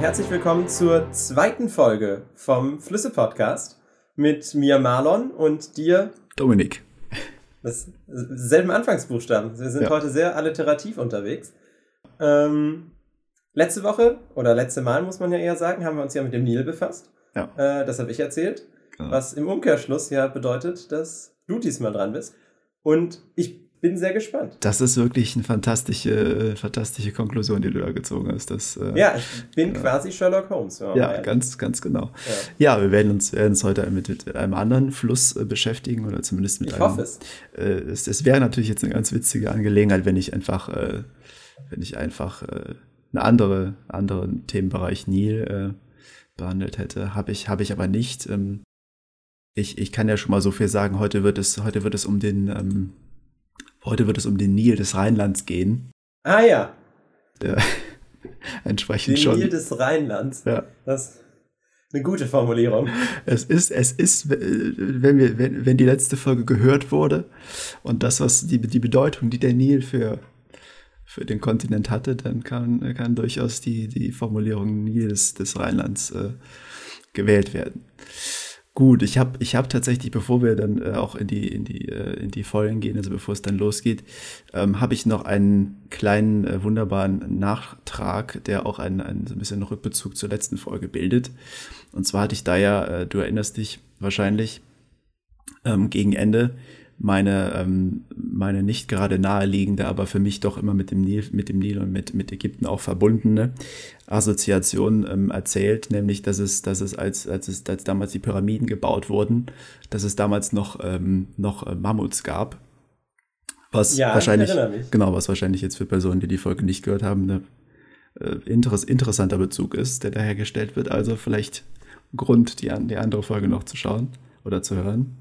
Herzlich willkommen zur zweiten Folge vom Flüsse Podcast mit mir Marlon und dir Dominik. Das selben Anfangsbuchstaben. Wir sind ja. heute sehr alliterativ unterwegs. Ähm, letzte Woche oder letzte Mal muss man ja eher sagen, haben wir uns ja mit dem Nil befasst. Ja. Äh, das habe ich erzählt. Genau. Was im Umkehrschluss ja bedeutet, dass du diesmal dran bist. Und ich bin sehr gespannt. Das ist wirklich eine fantastische, fantastische Konklusion, die du da gezogen hast. Das, äh, ja, ich bin äh, quasi Sherlock Holmes. Ja, ganz, ganz genau. Ja, ja wir werden uns, werden uns heute mit, mit einem anderen Fluss äh, beschäftigen oder zumindest mit ich einem. Ich hoffe es. Äh, es. Es wäre natürlich jetzt eine ganz witzige Angelegenheit, wenn ich einfach, äh, wenn ich einfach äh, einen andere, anderen Themenbereich Nil behandelt hätte. Habe ich, habe ich aber nicht. Ähm, ich, ich kann ja schon mal so viel sagen, heute wird es, heute wird es um den ähm, Heute wird es um den Nil des Rheinlands gehen. Ah ja. ja. Entsprechend den schon. Nil des Rheinlands. Ja. Das ist eine gute Formulierung. Es ist, es ist, wenn wir, wenn, wenn die letzte Folge gehört wurde und das, was die, die Bedeutung, die der Nil für, für den Kontinent hatte, dann kann, kann durchaus die, die Formulierung Nil des, des Rheinlands äh, gewählt werden. Gut, ich habe ich hab tatsächlich, bevor wir dann äh, auch in die, in, die, äh, in die Folgen gehen, also bevor es dann losgeht, ähm, habe ich noch einen kleinen, äh, wunderbaren Nachtrag, der auch einen, einen ein bisschen Rückbezug zur letzten Folge bildet. Und zwar hatte ich da ja, äh, du erinnerst dich wahrscheinlich, ähm, gegen Ende meine, ähm, meine nicht gerade naheliegende, aber für mich doch immer mit dem Nil, mit dem Nil und mit, mit Ägypten auch verbundene Assoziation ähm, erzählt, nämlich, dass es, dass es als, als es, als damals die Pyramiden gebaut wurden, dass es damals noch, ähm, noch äh, Mammuts gab. Was ja, wahrscheinlich, genau, was wahrscheinlich jetzt für Personen, die die Folge nicht gehört haben, ein äh, interess interessanter Bezug ist, der da hergestellt wird. Also vielleicht Grund, die, die andere Folge noch zu schauen oder zu hören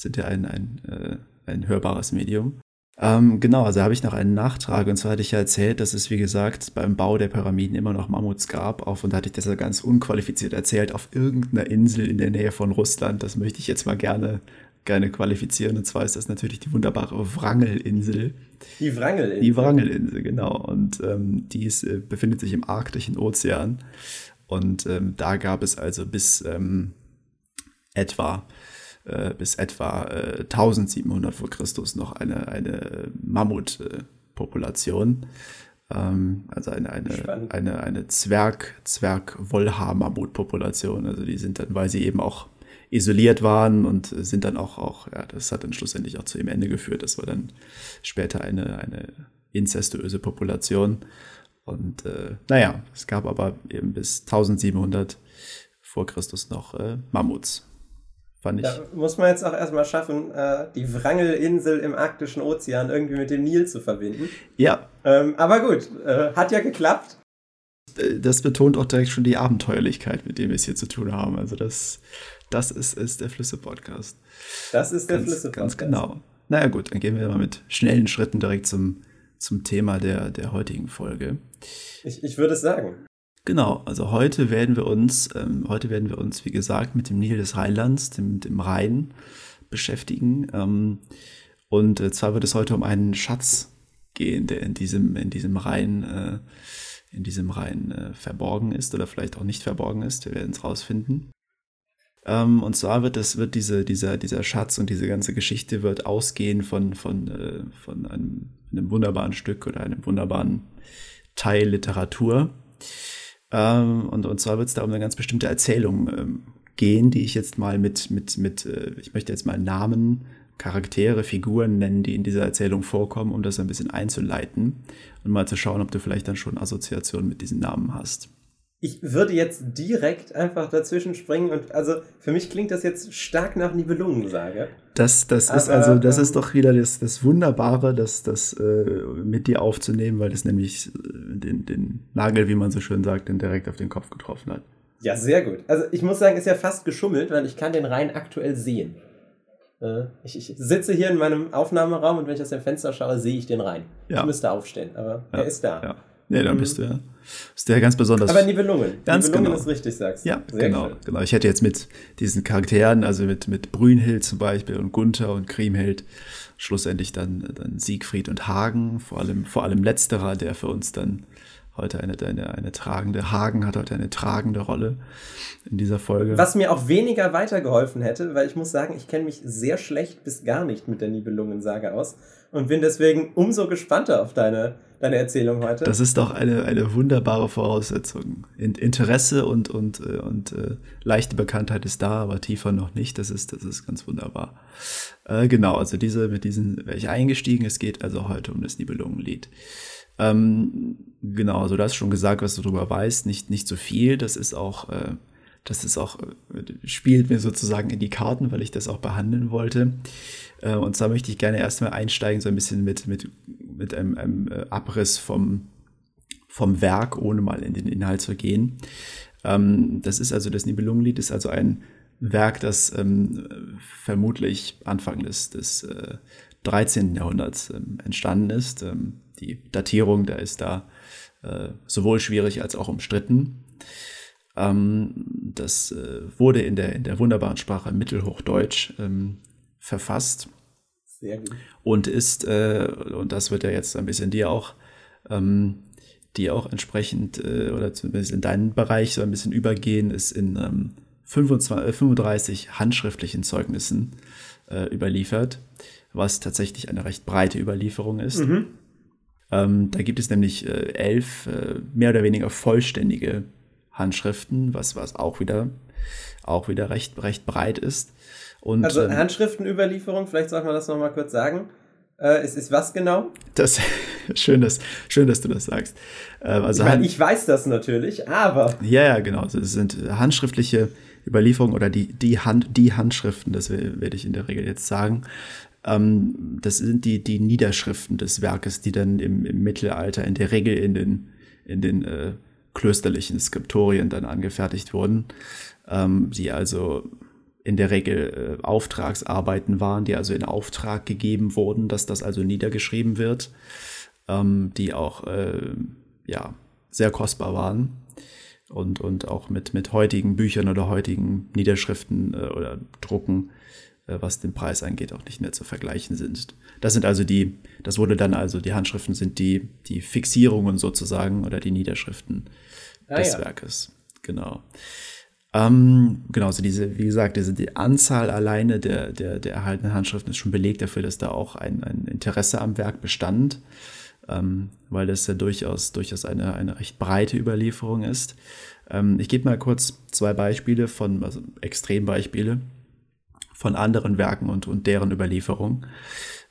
sind ja ein, ein, äh, ein hörbares Medium. Ähm, genau, also habe ich noch einen Nachtrag. Und zwar hatte ich ja erzählt, dass es, wie gesagt, beim Bau der Pyramiden immer noch Mammuts gab. Auf, und da hatte ich das ja ganz unqualifiziert erzählt, auf irgendeiner Insel in der Nähe von Russland. Das möchte ich jetzt mal gerne, gerne qualifizieren. Und zwar ist das natürlich die wunderbare Wrangelinsel. Die Wrangelinsel? Die Wrangelinsel, genau. Und ähm, die ist, äh, befindet sich im arktischen Ozean. Und ähm, da gab es also bis ähm, etwa äh, bis etwa äh, 1700 vor Christus noch eine, eine Mammutpopulation. Ähm, also eine, eine, eine, eine Zwerg, Zwerg-Wollhaar-Mammutpopulation. Also die sind dann, weil sie eben auch isoliert waren und sind dann auch, auch, ja, das hat dann schlussendlich auch zu ihrem Ende geführt. Das war dann später eine, eine inzestuöse Population. Und äh, naja, es gab aber eben bis 1700 vor Christus noch äh, Mammuts. Fand ich. Da muss man jetzt auch erstmal schaffen, äh, die Wrangelinsel im arktischen Ozean irgendwie mit dem Nil zu verbinden. Ja. Ähm, aber gut, äh, hat ja geklappt. Das betont auch direkt schon die Abenteuerlichkeit, mit dem wir es hier zu tun haben. Also das, das ist, ist der Flüsse-Podcast. Das ist der Flüsse-Podcast. Ganz genau. Naja gut, dann gehen wir mal mit schnellen Schritten direkt zum, zum Thema der, der heutigen Folge. Ich, ich würde es sagen. Genau, also heute werden wir uns, ähm, heute werden wir uns, wie gesagt, mit dem Nil des Rheinlands, dem, dem Rhein, beschäftigen. Ähm, und äh, zwar wird es heute um einen Schatz gehen, der in diesem, in diesem Rhein, äh, in diesem Rhein äh, verborgen ist oder vielleicht auch nicht verborgen ist. Wir werden es rausfinden. Ähm, und zwar wird es, wird diese, dieser, dieser Schatz und diese ganze Geschichte wird ausgehen von, von, äh, von einem, einem wunderbaren Stück oder einem wunderbaren Teil Literatur ähm, und, und zwar wird es da um eine ganz bestimmte Erzählung ähm, gehen, die ich jetzt mal mit, mit, mit äh, ich möchte jetzt mal Namen, Charaktere, Figuren nennen, die in dieser Erzählung vorkommen, um das ein bisschen einzuleiten und mal zu schauen, ob du vielleicht dann schon Assoziationen mit diesen Namen hast. Ich würde jetzt direkt einfach dazwischen springen und also für mich klingt das jetzt stark nach Nibelungensage. Das, das ist also, das ähm, ist doch wieder das, das Wunderbare, das, das äh, mit dir aufzunehmen, weil das nämlich äh, den, den Nagel, wie man so schön sagt, den direkt auf den Kopf getroffen hat. Ja, sehr gut. Also ich muss sagen, ist ja fast geschummelt, weil ich kann den Rhein aktuell sehen. Äh, ich, ich, sitze hier in meinem Aufnahmeraum und wenn ich aus dem Fenster schaue, sehe ich den Rhein. Ja. Ich müsste aufstehen, aber ja. er ist da. Ja. Nee, dann bist du ja. Ist der ganz besonders. Aber Nibelungen. Ganz Nibelungen genau. ist richtig, sagst du. Ja, Sehr genau, schön. genau. Ich hätte jetzt mit diesen Charakteren, also mit, mit Brünnhild zum Beispiel und Gunther und Kriemhild, schlussendlich dann, dann Siegfried und Hagen, vor allem, vor allem letzterer, der für uns dann heute eine, eine, eine tragende, Hagen hat heute eine tragende Rolle in dieser Folge. Was mir auch weniger weitergeholfen hätte, weil ich muss sagen, ich kenne mich sehr schlecht bis gar nicht mit der Nibelungensage aus und bin deswegen umso gespannter auf deine, deine Erzählung heute. Das ist doch eine, eine wunderbare Voraussetzung. Interesse und, und, äh, und äh, leichte Bekanntheit ist da, aber tiefer noch nicht. Das ist, das ist ganz wunderbar. Äh, genau, also diese, mit diesen wäre ich eingestiegen. Es geht also heute um das Nibelungenlied. Ähm, genau, also du hast schon gesagt, was du darüber weißt, nicht, nicht so viel. Das ist auch, äh, das ist auch, äh, spielt mir sozusagen in die Karten, weil ich das auch behandeln wollte. Äh, und zwar möchte ich gerne erstmal einsteigen, so ein bisschen mit, mit, mit einem, einem äh, Abriss vom, vom Werk, ohne mal in den Inhalt zu gehen. Ähm, das ist also, das Nibelungenlied ist also ein Werk, das ähm, vermutlich Anfang des, des äh, 13. Jahrhunderts ähm, entstanden ist. Ähm, die Datierung, da ist da äh, sowohl schwierig als auch umstritten. Ähm, das äh, wurde in der, in der wunderbaren Sprache Mittelhochdeutsch ähm, verfasst. Sehr gut. Und ist, äh, und das wird ja jetzt ein bisschen dir auch, ähm, die auch entsprechend, äh, oder zumindest in deinen Bereich so ein bisschen übergehen, ist in ähm, 25, 35 äh, handschriftlichen Zeugnissen äh, überliefert, was tatsächlich eine recht breite Überlieferung ist. Mhm. Ähm, da gibt es nämlich äh, elf äh, mehr oder weniger vollständige Handschriften, was, was auch wieder, auch wieder recht, recht breit ist. Und, also ähm, Handschriftenüberlieferung, vielleicht soll man das nochmal kurz sagen. Äh, ist, ist was genau? Das, schön, dass, schön, dass du das sagst. Ähm, also ich, mein, ich weiß das natürlich, aber. Ja, ja, genau. Es sind handschriftliche Überlieferungen oder die, die, Hand, die Handschriften, das werde ich in der Regel jetzt sagen. Ähm, das sind die, die Niederschriften des Werkes, die dann im, im Mittelalter in der Regel in den, in den äh, klösterlichen Skriptorien dann angefertigt wurden, ähm, die also in der Regel äh, Auftragsarbeiten waren, die also in Auftrag gegeben wurden, dass das also niedergeschrieben wird, ähm, die auch äh, ja, sehr kostbar waren und, und auch mit, mit heutigen Büchern oder heutigen Niederschriften äh, oder Drucken, äh, was den Preis angeht, auch nicht mehr zu vergleichen sind. Das sind also die, das wurde dann also, die Handschriften sind die, die Fixierungen sozusagen oder die Niederschriften ah, des ja. Werkes. Genau. Ähm, genau, also diese, wie gesagt, diese, die Anzahl alleine der, der, der erhaltenen Handschriften ist schon Beleg dafür, dass da auch ein, ein Interesse am Werk bestand, ähm, weil das ja durchaus, durchaus eine, eine recht breite Überlieferung ist. Ähm, ich gebe mal kurz zwei Beispiele von, also Extrembeispiele von anderen Werken und, und deren Überlieferung.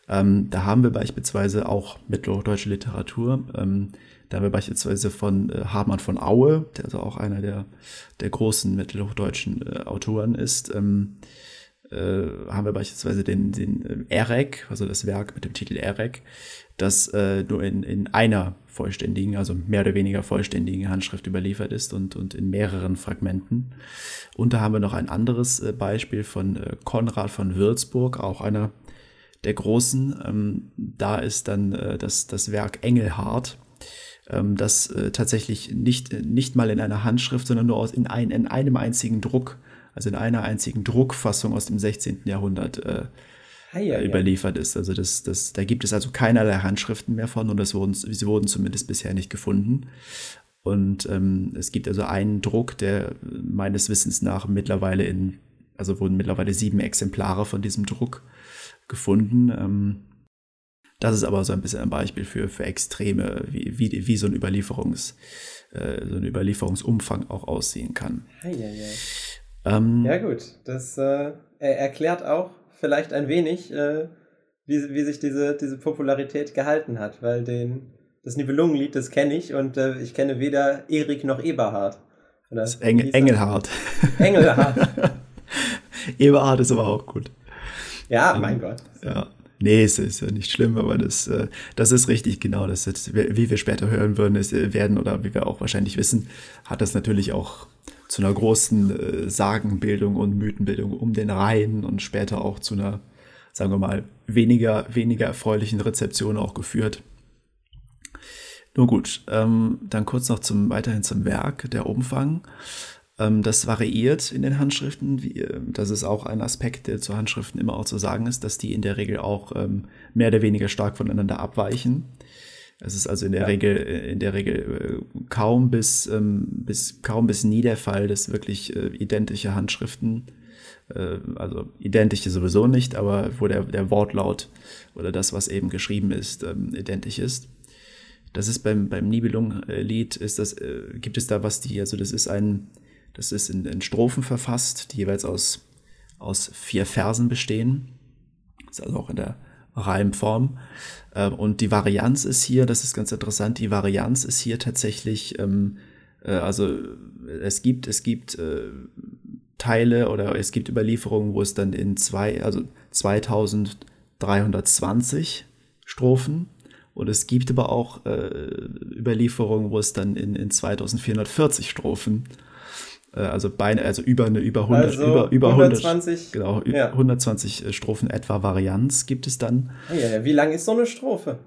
Ähm, da haben wir beispielsweise auch mittelhochdeutsche Literatur. Da haben wir beispielsweise von äh, Hartmann von Aue, der also auch einer der, der großen mittelhochdeutschen äh, Autoren ist, ähm, äh, haben wir beispielsweise den, den äh, Erek, also das Werk mit dem Titel Erek, das äh, nur in, in einer vollständigen, also mehr oder weniger vollständigen Handschrift überliefert ist und, und in mehreren Fragmenten. Und da haben wir noch ein anderes äh, Beispiel von Konrad von Würzburg, auch einer der großen. Ähm, da ist dann äh, das, das Werk Engelhard ähm, das äh, tatsächlich nicht, nicht mal in einer Handschrift, sondern nur aus, in, ein, in einem einzigen Druck, also in einer einzigen Druckfassung aus dem 16. Jahrhundert äh, Hi, überliefert ist. Also das, das, da gibt es also keinerlei Handschriften mehr von und das wurden, sie wurden zumindest bisher nicht gefunden. Und ähm, es gibt also einen Druck, der meines Wissens nach mittlerweile in, also wurden mittlerweile sieben Exemplare von diesem Druck gefunden. Ähm, das ist aber so ein bisschen ein Beispiel für, für Extreme, wie, wie, wie so ein Überlieferungs, äh, so ein Überlieferungsumfang auch aussehen kann. Hey, hey, hey. Ähm, ja gut, das äh, erklärt auch vielleicht ein wenig, äh, wie, wie sich diese, diese Popularität gehalten hat, weil den, das Nibelungenlied, das kenne ich und äh, ich kenne weder Erik noch Eberhard. Oder das Engel, Engelhard. Engelhard. Eberhard ist aber auch gut. Ja, mein um, Gott. Ja. Nee, es ist ja nicht schlimm, aber das, äh, das ist richtig genau. Das ist, wie wir später hören würden, es äh, werden oder wie wir auch wahrscheinlich wissen, hat das natürlich auch zu einer großen äh, Sagenbildung und Mythenbildung um den Rhein und später auch zu einer, sagen wir mal, weniger, weniger erfreulichen Rezeption auch geführt. Nur gut, ähm, dann kurz noch zum, weiterhin zum Werk, der Umfang. Ähm, das variiert in den Handschriften. Wie, äh, das ist auch ein Aspekt, der zu Handschriften immer auch zu sagen ist, dass die in der Regel auch ähm, mehr oder weniger stark voneinander abweichen. Es ist also in der ja. Regel, in der Regel äh, kaum bis, ähm, bis, kaum bis nie der Fall, dass wirklich äh, identische Handschriften, äh, also identische sowieso nicht, aber wo der, der Wortlaut oder das, was eben geschrieben ist, identisch ist. Das ist beim, beim Nibelung-Lied, ist das, äh, gibt es da was, die, also das ist ein, das ist in, in Strophen verfasst, die jeweils aus, aus vier Versen bestehen. Das ist also auch in der Reimform. Ähm, und die Varianz ist hier, das ist ganz interessant, die Varianz ist hier tatsächlich, ähm, äh, also es gibt, es gibt äh, Teile oder es gibt Überlieferungen, wo es dann in zwei, also 2320 Strophen und es gibt aber auch äh, Überlieferungen, wo es dann in, in 2440 Strophen äh, also Beine, also über eine über 100 also über über 120 100, genau ja. 120 äh, Strophen etwa Varianz gibt es dann. Ja, ja. Wie lang ist so eine Strophe?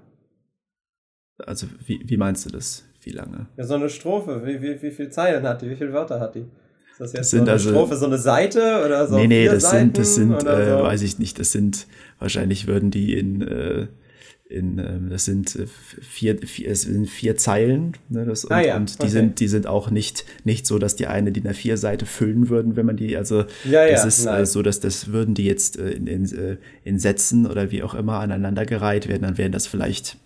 Also wie, wie meinst du das? Wie lange? Ja, so eine Strophe. Wie, wie, wie viele Zeilen hat die? Wie viele Wörter hat die? Ist das jetzt das so eine also, Strophe, so eine Seite oder so? Nee, nee, das Seiten sind, das sind, äh, so? weiß ich nicht, das sind, wahrscheinlich würden die in äh, in, ähm, das sind äh, vier, vier, es sind vier Zeilen, ne, das, und, ah, ja. und die okay. sind, die sind auch nicht, nicht so, dass die eine die eine vier Seite füllen würden, wenn man die, also ja, das ja, ist äh, so, dass das würden die jetzt äh, in, in, in Sätzen oder wie auch immer aneinandergereiht werden, dann wären das vielleicht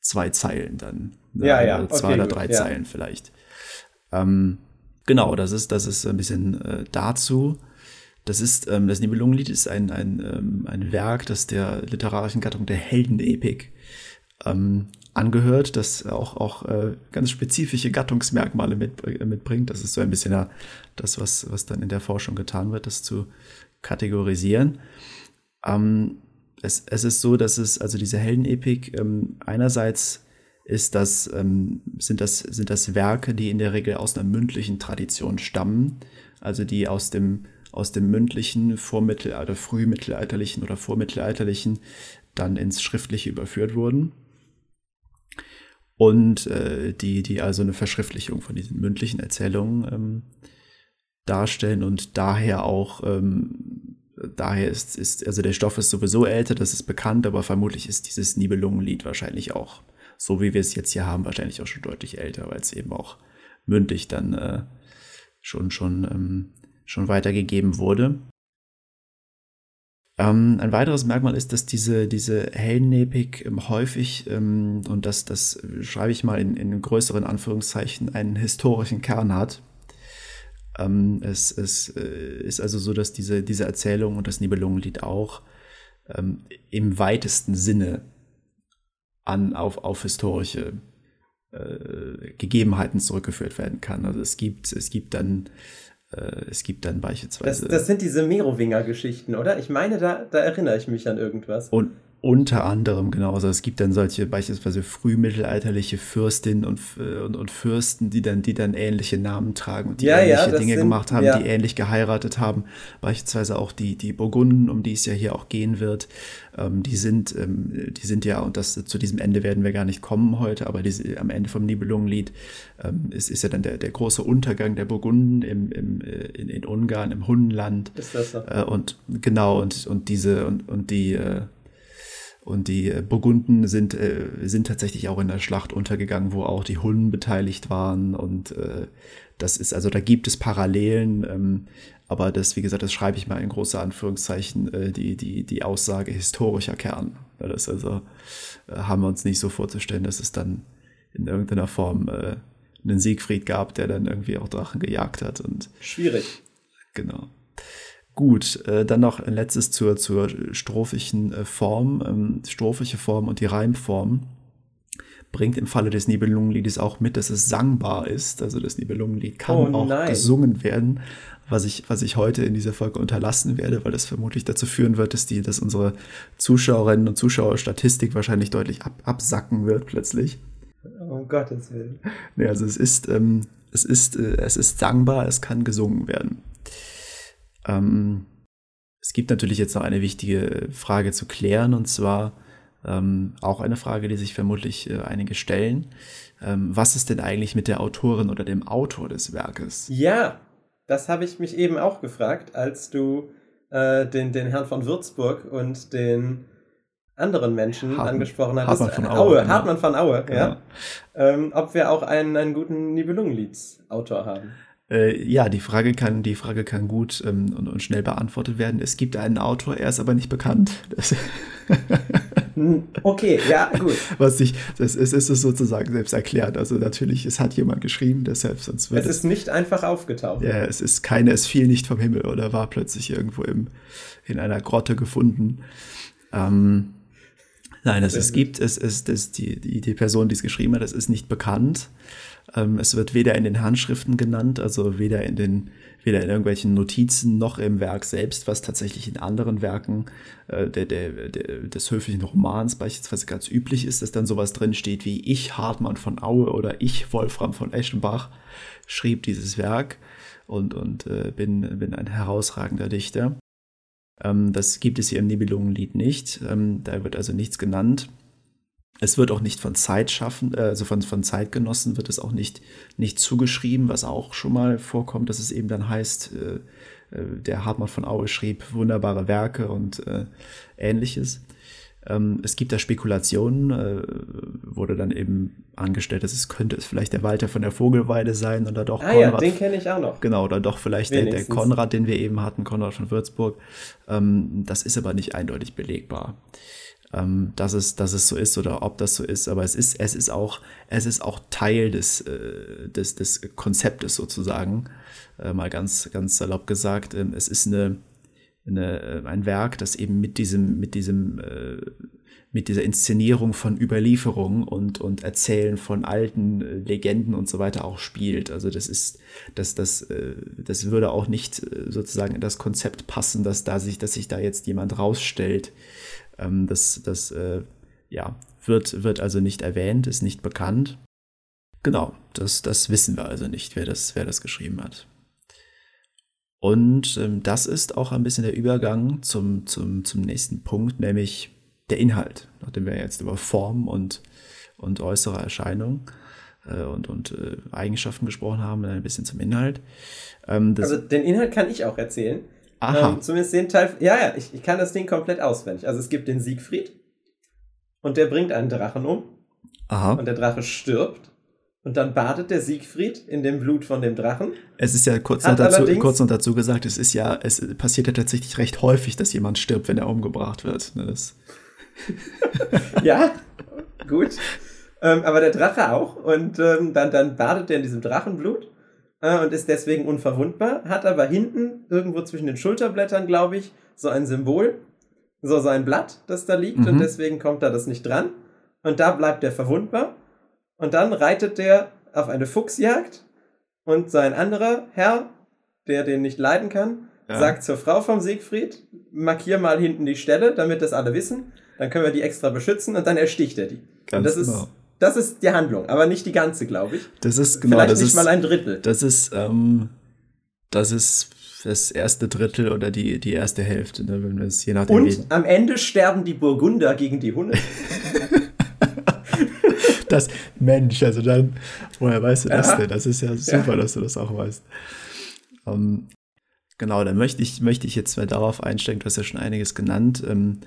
zwei Zeilen dann. Ne, ja, ja. Okay, zwei oder drei gut, Zeilen vielleicht. Ähm, genau, das ist, das ist ein bisschen äh, dazu. Das ist, ähm, das Nibelungenlied ist ein, ein, ähm, ein Werk, das der literarischen Gattung der Heldenepik ähm, angehört, das auch, auch äh, ganz spezifische Gattungsmerkmale mit, äh, mitbringt. Das ist so ein bisschen das, was, was dann in der Forschung getan wird, das zu kategorisieren. Ähm, es, es ist so, dass es, also diese Heldenepik, ähm, einerseits ist das, ähm, sind, das, sind das Werke, die in der Regel aus einer mündlichen Tradition stammen, also die aus dem aus dem mündlichen, vormittelalter, frühmittelalterlichen oder vormittelalterlichen dann ins Schriftliche überführt wurden. Und äh, die, die also eine Verschriftlichung von diesen mündlichen Erzählungen ähm, darstellen und daher auch, ähm, daher ist, ist, also der Stoff ist sowieso älter, das ist bekannt, aber vermutlich ist dieses Nibelungenlied wahrscheinlich auch, so wie wir es jetzt hier haben, wahrscheinlich auch schon deutlich älter, weil es eben auch mündlich dann äh, schon, schon ähm, schon weitergegeben wurde. Ähm, ein weiteres Merkmal ist, dass diese, diese Heldenepik ähm, häufig, ähm, und das, das schreibe ich mal in, in größeren Anführungszeichen, einen historischen Kern hat. Ähm, es, es äh, ist also so, dass diese, diese Erzählung und das Nibelungenlied auch ähm, im weitesten Sinne an, auf, auf historische äh, Gegebenheiten zurückgeführt werden kann. Also es gibt, es gibt dann es gibt dann beispielsweise. Das, das sind diese Merowinger-Geschichten, oder? Ich meine, da, da erinnere ich mich an irgendwas. Und unter anderem, genau. Also es gibt dann solche beispielsweise frühmittelalterliche Fürstinnen und, und, und Fürsten, die dann, die dann ähnliche Namen tragen und die ja, ähnliche ja, Dinge sind, gemacht haben, ja. die ähnlich geheiratet haben. Beispielsweise auch die, die Burgunden, um die es ja hier auch gehen wird. Ähm, die sind, ähm, die sind ja, und das zu diesem Ende werden wir gar nicht kommen heute, aber diese, am Ende vom Nibelungenlied ähm, ist, ist ja dann der, der große Untergang der Burgunden im, im, äh, in, in Ungarn, im Hundenland. Ist das so? Äh, und genau, und, und diese, und, und die äh, und die äh, Burgunden sind, äh, sind tatsächlich auch in der Schlacht untergegangen, wo auch die Hunden beteiligt waren. Und äh, das ist, also da gibt es Parallelen, ähm, aber das, wie gesagt, das schreibe ich mal in große Anführungszeichen, äh, die, die, die Aussage historischer Kern. Das also äh, haben wir uns nicht so vorzustellen, dass es dann in irgendeiner Form äh, einen Siegfried gab, der dann irgendwie auch Drachen gejagt hat. Und, Schwierig. Genau. Gut, äh, dann noch ein letztes zur, zur strophischen äh, Form. Ähm, strophische Form und die Reimform bringt im Falle des Nibelungenliedes auch mit, dass es sangbar ist. Also das Nibelungenlied kann oh, auch nein. gesungen werden, was ich, was ich heute in dieser Folge unterlassen werde, weil das vermutlich dazu führen wird, dass, die, dass unsere Zuschauerinnen und Zuschauerstatistik wahrscheinlich deutlich ab, absacken wird plötzlich. Um Gottes Willen. Nee, also es ist, ähm, es ist, äh, es ist sangbar, es kann gesungen werden. Ähm, es gibt natürlich jetzt noch eine wichtige Frage zu klären und zwar ähm, auch eine Frage, die sich vermutlich äh, einige stellen. Ähm, was ist denn eigentlich mit der Autorin oder dem Autor des Werkes? Ja, das habe ich mich eben auch gefragt, als du äh, den, den Herrn von Würzburg und den anderen Menschen Hartmann, angesprochen hat. Hartmann von Aue. Aue genau. Hartmann von Aue, ja. Ja. Ähm, ob wir auch einen, einen guten Nibelungenlieds-Autor haben. Äh, ja, die Frage kann, die Frage kann gut ähm, und, und schnell beantwortet werden. Es gibt einen Autor, er ist aber nicht bekannt. Das, Hm, Okay, ja, gut. was ich, das ist, ist es sozusagen selbst erklärt. Also natürlich, es hat jemand geschrieben, deshalb sonst wird Es ist nicht einfach aufgetaucht. Ja, es ist keine, es fiel nicht vom Himmel oder war plötzlich irgendwo im, in einer Grotte gefunden. Ähm, nein, es, es gibt, es ist, es, die, die, die Person, die es geschrieben hat, es ist nicht bekannt. Ähm, es wird weder in den Handschriften genannt, also weder in den, weder in irgendwelchen Notizen noch im Werk selbst, was tatsächlich in anderen Werken äh, der, der, der, des höflichen Romans beispielsweise ganz üblich ist, dass dann sowas drinsteht wie ich Hartmann von Aue oder ich Wolfram von Eschenbach schrieb dieses Werk und, und äh, bin, bin ein herausragender Dichter. Ähm, das gibt es hier im Nibelungenlied nicht. Ähm, da wird also nichts genannt. Es wird auch nicht von Zeitschaffen, äh, also von, von Zeitgenossen wird es auch nicht, nicht zugeschrieben, was auch schon mal vorkommt, dass es eben dann heißt, äh, äh, der Hartmann von Aue schrieb wunderbare Werke und äh, ähnliches. Ähm, es gibt da Spekulationen, äh, wurde dann eben angestellt, dass es könnte es vielleicht der Walter von der Vogelweide sein oder doch Ah ja, Konrad den kenne ich auch noch. Genau, oder doch vielleicht der, der. Konrad, den wir eben hatten, Konrad von Würzburg. Ähm, das ist aber nicht eindeutig belegbar, ähm, dass, es, dass es so ist oder ob das so ist. Aber es ist, es ist, auch, es ist auch Teil des, äh, des, des Konzeptes sozusagen, äh, mal ganz, ganz salopp gesagt. Ähm, es ist eine, eine, äh, ein Werk, das eben mit diesem, mit diesem äh, mit dieser Inszenierung von Überlieferungen und, und Erzählen von alten äh, Legenden und so weiter auch spielt. Also das ist, das, das, äh, das würde auch nicht sozusagen in das Konzept passen, dass da sich, dass sich da jetzt jemand rausstellt. Ähm, das, das, äh, ja, wird, wird also nicht erwähnt, ist nicht bekannt. Genau, das, das wissen wir also nicht, wer das, wer das geschrieben hat. Und ähm, das ist auch ein bisschen der Übergang zum, zum, zum nächsten Punkt, nämlich der Inhalt, nachdem wir jetzt über Form und, und äußere Erscheinung äh, und, und äh, Eigenschaften gesprochen haben, ein bisschen zum Inhalt. Ähm, Also den Inhalt kann ich auch erzählen. Aha, Ähm, zumindest den Teil. Ja, ja, ich, ich kann das Ding komplett auswendig. Also es gibt den Siegfried und der bringt einen Drachen um aha. und der Drache stirbt. Und dann badet der Siegfried in dem Blut von dem Drachen. Es ist ja kurz noch, dazu, kurz noch dazu gesagt, es ist ja, es passiert ja tatsächlich recht häufig, dass jemand stirbt, wenn er umgebracht wird. Ne, Ja, gut. Ähm, aber der Drache auch. Und ähm, dann, dann badet er in diesem Drachenblut äh, und ist deswegen unverwundbar. Hat aber hinten, irgendwo zwischen den Schulterblättern, glaube ich, so ein Symbol. So, so ein Blatt, das da liegt. Mhm. Und deswegen kommt da das nicht dran. Und da bleibt er verwundbar. Und dann reitet der auf eine Fuchsjagd. Und sein anderer Herr, der den nicht leiden kann, Ja. sagt zur Frau vom Siegfried, markier mal hinten die Stelle, damit das alle wissen. Dann können wir die extra beschützen und dann ersticht er die. und Ganz das ist, genau. Das ist die Handlung, aber nicht die ganze, glaube ich. das ist genau, Vielleicht das nicht ist, mal ein Drittel. das ist, ähm, das ist das erste Drittel oder die, die erste Hälfte, ne, wenn wir es je nachdem Und am Ende sterben die Burgunder gegen die Hunde. Das, Mensch, also dann, woher weißt du das Ja. denn? Das ist ja super, dass du das auch weißt. Ähm, genau, dann möchte ich, möchte ich jetzt mal darauf einsteigen, du hast ja schon einiges genannt, ähm,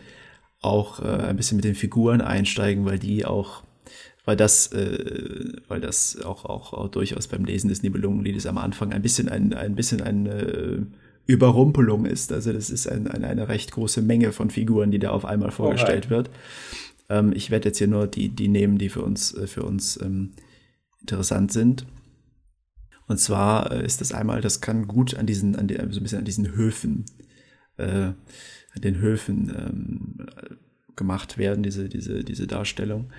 auch äh, ein bisschen mit den Figuren einsteigen, weil die auch, weil das, äh, weil das auch, auch, auch durchaus beim Lesen des Nibelungenliedes am Anfang ein bisschen ein, ein bisschen eine Überrumpelung ist. Also das ist ein, eine, eine recht große Menge von Figuren, die da auf einmal vorgestellt wird. Ähm, ich werde jetzt hier nur die, die nehmen, die für uns, äh, für uns ähm, interessant sind. Und zwar äh, ist das einmal, das kann gut an diesen, an die, so ein bisschen an diesen Höfen, äh, an den Höfen ähm, gemacht werden, diese, diese, diese Darstellung.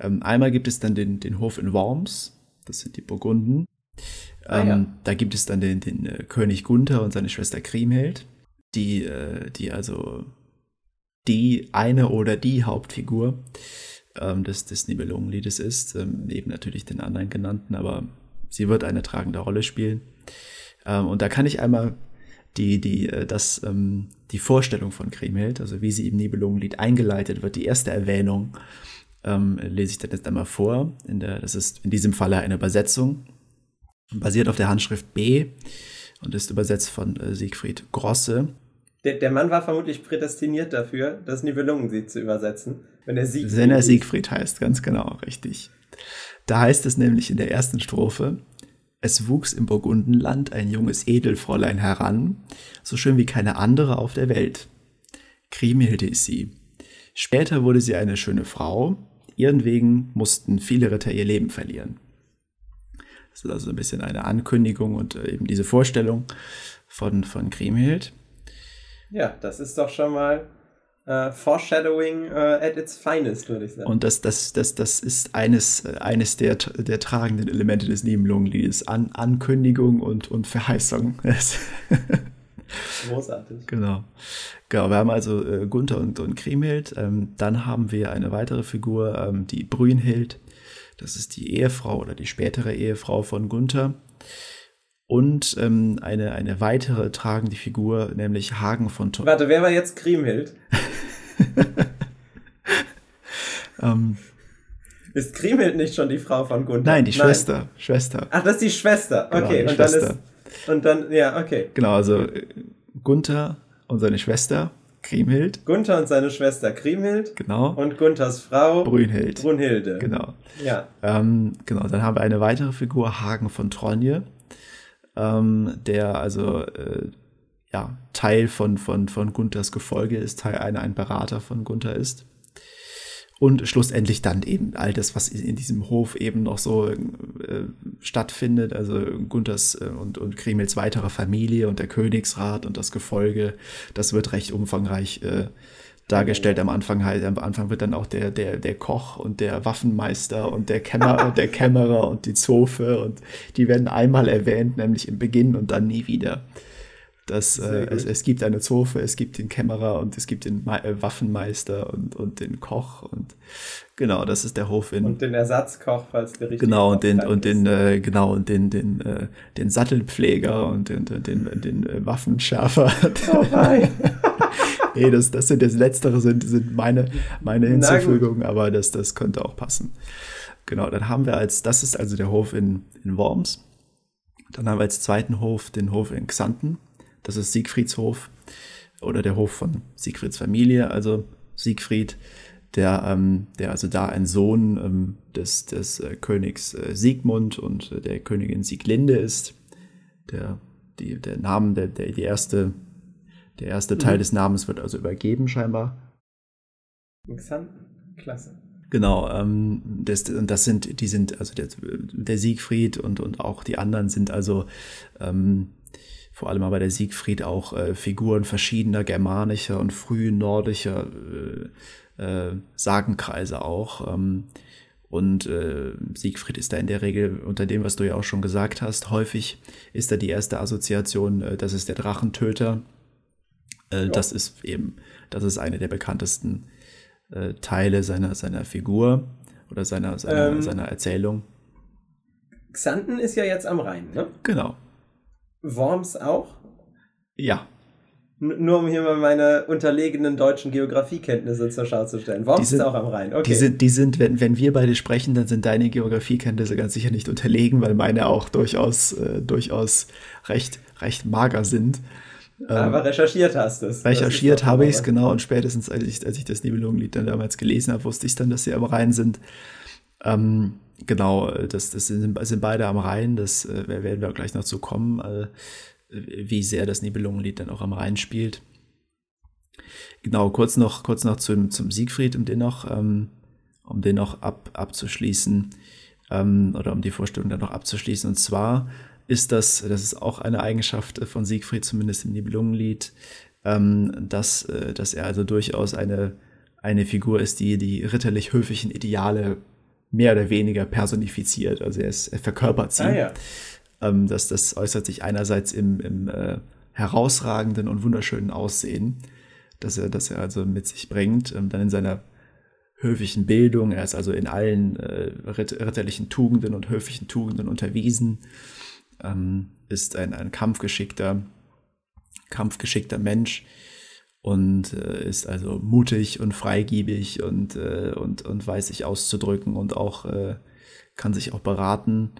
Ähm, einmal gibt es dann den, den Hof in Worms, das sind die Burgunden. Ah, ähm, ja. Da gibt es dann den, den äh, König Gunther und seine Schwester Kriemhild, die, äh, die also die eine oder die Hauptfigur ähm, des, des Nibelungenliedes ist, ähm, neben natürlich den anderen genannten, aber sie wird eine tragende Rolle spielen. Ähm, und da kann ich einmal die, die, äh, das, ähm, die Vorstellung von Kriemhild, also wie sie im Nibelungenlied eingeleitet wird, die erste Erwähnung, ähm, lese ich dann jetzt einmal vor. In der, das ist in diesem Falle eine Übersetzung, basiert auf der Handschrift B und ist übersetzt von äh, Siegfried Grosse. der, der Mann war vermutlich prädestiniert dafür, das Nibelungenlied zu übersetzen, wenn er Siegfried Wenn er Siegfried heißt, ganz genau, richtig. Da heißt es nämlich in der ersten Strophe, es wuchs im Burgundenland ein junges Edelfräulein heran, so schön wie keine andere auf der Welt. Kriemhilde ist sie. Später wurde sie eine schöne Frau, ihren wegen mussten viele Ritter ihr Leben verlieren. Das ist also ein bisschen eine Ankündigung und äh, eben diese Vorstellung von, von Kriemhild. Ja, das ist doch schon mal Uh, foreshadowing uh, at its finest, würde ich sagen. Und das, das, das, das ist eines, äh, eines der, der tragenden Elemente des Nibelungenliedes. An, Ankündigung und, und Verheißung. Großartig. Genau. Genau, wir haben also äh, Gunther und, und Kriemhild. Ähm, dann haben wir eine weitere Figur, ähm, die Brünnhild. Das ist die Ehefrau oder die spätere Ehefrau von Gunther. Und ähm, eine, eine weitere tragende Figur, nämlich Hagen von Thor. Warte, wer war jetzt Kriemhild? ähm, ist Kriemhild nicht schon die Frau von Gunther? Nein, die Schwester. Nein. Schwester. Ach, das ist die Schwester. Genau, okay, die und Schwester. dann ist. Und dann, ja, okay. Genau, also äh, Gunther und seine Schwester Kriemhild. Gunther und seine Schwester Kriemhild. Genau. Und Gunthers Frau Brünnhild. Brunhilde. Genau. Ja. Ähm, genau, dann haben wir eine weitere Figur, Hagen von Tronje, ähm, der also äh, ja, Teil von, von, von Gunthers Gefolge ist, Teil einer, ein Berater von Gunther ist. Und schlussendlich dann eben all das, was in diesem Hof eben noch so äh, stattfindet, also Gunthers äh, und, und Kremels weitere Familie und der Königsrat und das Gefolge, das wird recht umfangreich äh, dargestellt. Am Anfang halt, am Anfang wird dann auch der, der, der Koch und der Waffenmeister und der Kämmerer, der Kämmerer und die Zofe und die werden einmal erwähnt, nämlich im Beginn und dann nie wieder dass äh, es, es gibt eine Zofe, es gibt den Kämmerer und es gibt den Ma äh, Waffenmeister und, und den Koch und genau, das ist der Hof in und den Ersatzkoch, falls der richtige genau und den und den äh, genau und den den äh, den Sattelpfleger und den den den, den äh, Waffenschärfer. Oh nein. nee, das das sind das letztere sind sind meine meine Hinzufügungen, aber das das könnte auch passen. Genau, dann haben wir als das ist also der Hof in in Worms. Dann haben wir als zweiten Hof den Hof in Xanten. Das ist Siegfrieds Hof oder der Hof von Siegfrieds Familie, also Siegfried, der, ähm, der also da ein Sohn ähm, des, des äh, Königs äh, Siegmund und äh, der Königin Sieglinde ist. Der, die, der Name, der, der, die erste, der erste mhm. Teil des Namens wird also übergeben, scheinbar. Interessant. Klasse. Genau, ähm, das, das sind, die sind, also der, der Siegfried und, und auch die anderen sind also ähm, vor allem aber der Siegfried auch äh, Figuren verschiedener germanischer und frühen nordischer äh, äh, Sagenkreise auch. Ähm, und äh, Siegfried ist da in der Regel, unter dem, was du ja auch schon gesagt hast, häufig ist da die erste Assoziation, äh, das ist der Drachentöter. Äh, ja. Das ist eben, das ist eine der bekanntesten Teile seiner, seiner Figur oder seiner, seiner, ähm, seiner Erzählung. Xanten ist ja jetzt am Rhein, ne? Genau. Worms auch? Ja. N nur um hier mal meine unterlegenen deutschen Geografiekenntnisse zur Schau zu stellen. Worms sind, ist auch am Rhein. Okay. Die sind, die sind wenn, wenn wir beide sprechen, dann sind deine Geografiekenntnisse ganz sicher nicht unterlegen, weil meine auch durchaus, äh, durchaus recht, recht mager sind. Aber ähm, recherchiert hast du es. Recherchiert habe ich es, genau. Und spätestens, als ich, als ich das Nibelungenlied dann damals gelesen habe, wusste ich dann, dass sie am Rhein sind. Ähm, Genau, das, das sind, sind beide am Rhein, das äh, werden wir gleich noch zu kommen, äh, wie sehr das Nibelungenlied dann auch am Rhein spielt. Genau, kurz noch, kurz noch zum, zum Siegfried, um den noch, ähm, um den noch ab, abzuschließen, ähm, oder um die Vorstellung dann noch abzuschließen. Und zwar ist das, das ist auch eine Eigenschaft von Siegfried, zumindest im Nibelungenlied, ähm, dass, äh, dass er also durchaus eine, eine Figur ist, die die ritterlich-höfischen Ideale mehr oder weniger personifiziert. Also er, ist, er verkörpert sie. Ah, ja. ähm, das, das äußert sich einerseits im, im äh, herausragenden und wunderschönen Aussehen, dass er, dass er also mit sich bringt, ähm, dann in seiner höfischen Bildung, er ist also in allen äh, ritterlichen Tugenden und höflichen Tugenden unterwiesen, ähm, ist ein, ein kampfgeschickter, kampfgeschickter Mensch, und äh, ist also mutig und freigiebig und, äh, und, und weiß sich auszudrücken und auch äh, kann sich auch beraten.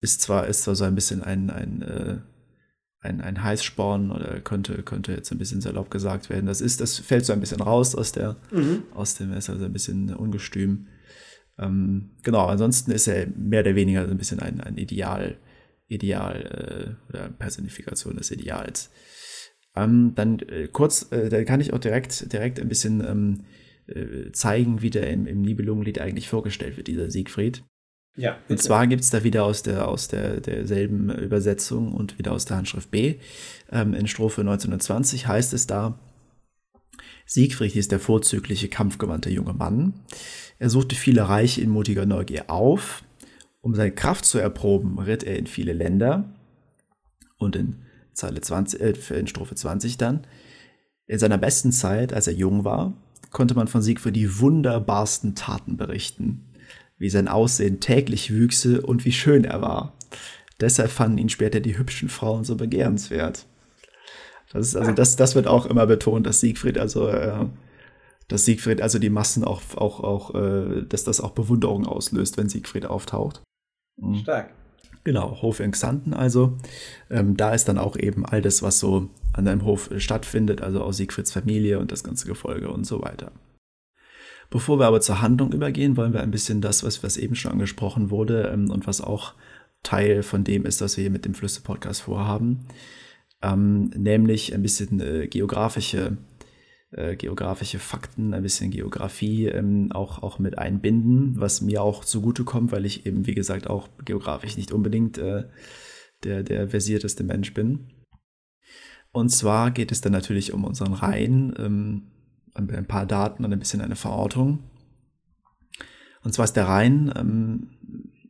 Ist zwar, ist zwar so ein bisschen ein, ein, äh, ein, ein Heißsporn oder könnte, könnte jetzt ein bisschen salopp gesagt werden. Das ist, das fällt so ein bisschen raus aus der, mhm. aus dem, ist also ein bisschen ungestüm. Ähm, genau, ansonsten ist er mehr oder weniger so ein bisschen ein, ein Ideal, Ideal äh, oder Personifikation des Ideals. Ähm, dann äh, kurz, äh, da kann ich auch direkt, direkt ein bisschen ähm, äh, zeigen, wie der im, im Nibelungenlied eigentlich vorgestellt wird, dieser Siegfried. Ja. Bitte. Und zwar gibt es da wieder aus, der, aus der, derselben Übersetzung und wieder aus der Handschrift B. Ähm, in Strophe 1920 heißt es da, Siegfried ist der vorzügliche, kampfgewandte junge Mann. Er suchte viele Reiche in mutiger Neugier auf. Um seine Kraft zu erproben, ritt er in viele Länder. Und in, Zeile 20, äh, in Strophe 20 dann, in seiner besten Zeit, als er jung war, konnte man von Siegfried die wunderbarsten Taten berichten wie sein Aussehen täglich wüchse und wie schön er war. Deshalb fanden ihn später die hübschen Frauen so begehrenswert. Das ist also das, das wird auch immer betont, dass Siegfried also äh, dass Siegfried also die Massen auch auch auch äh, dass das auch Bewunderung auslöst, wenn Siegfried auftaucht. Mhm. Stark. Genau, Hof in Xanten also. Ähm, da ist dann auch eben all das, was so an einem Hof stattfindet, also auch Siegfrieds Familie und das ganze Gefolge und so weiter. Bevor wir aber zur Handlung übergehen, wollen wir ein bisschen das, was, was eben schon angesprochen wurde ähm, und was auch Teil von dem ist, was wir hier mit dem Flüsse-Podcast vorhaben, ähm, nämlich ein bisschen äh, geografische, äh, geografische Fakten, ein bisschen Geografie ähm, auch, auch mit einbinden, was mir auch zugutekommt, weil ich eben, wie gesagt, auch geografisch nicht unbedingt äh, der, der versierteste Mensch bin. Und zwar geht es dann natürlich um unseren Rhein, ähm, ein paar Daten und ein bisschen eine Verortung. Und zwar ist der Rhein, ähm,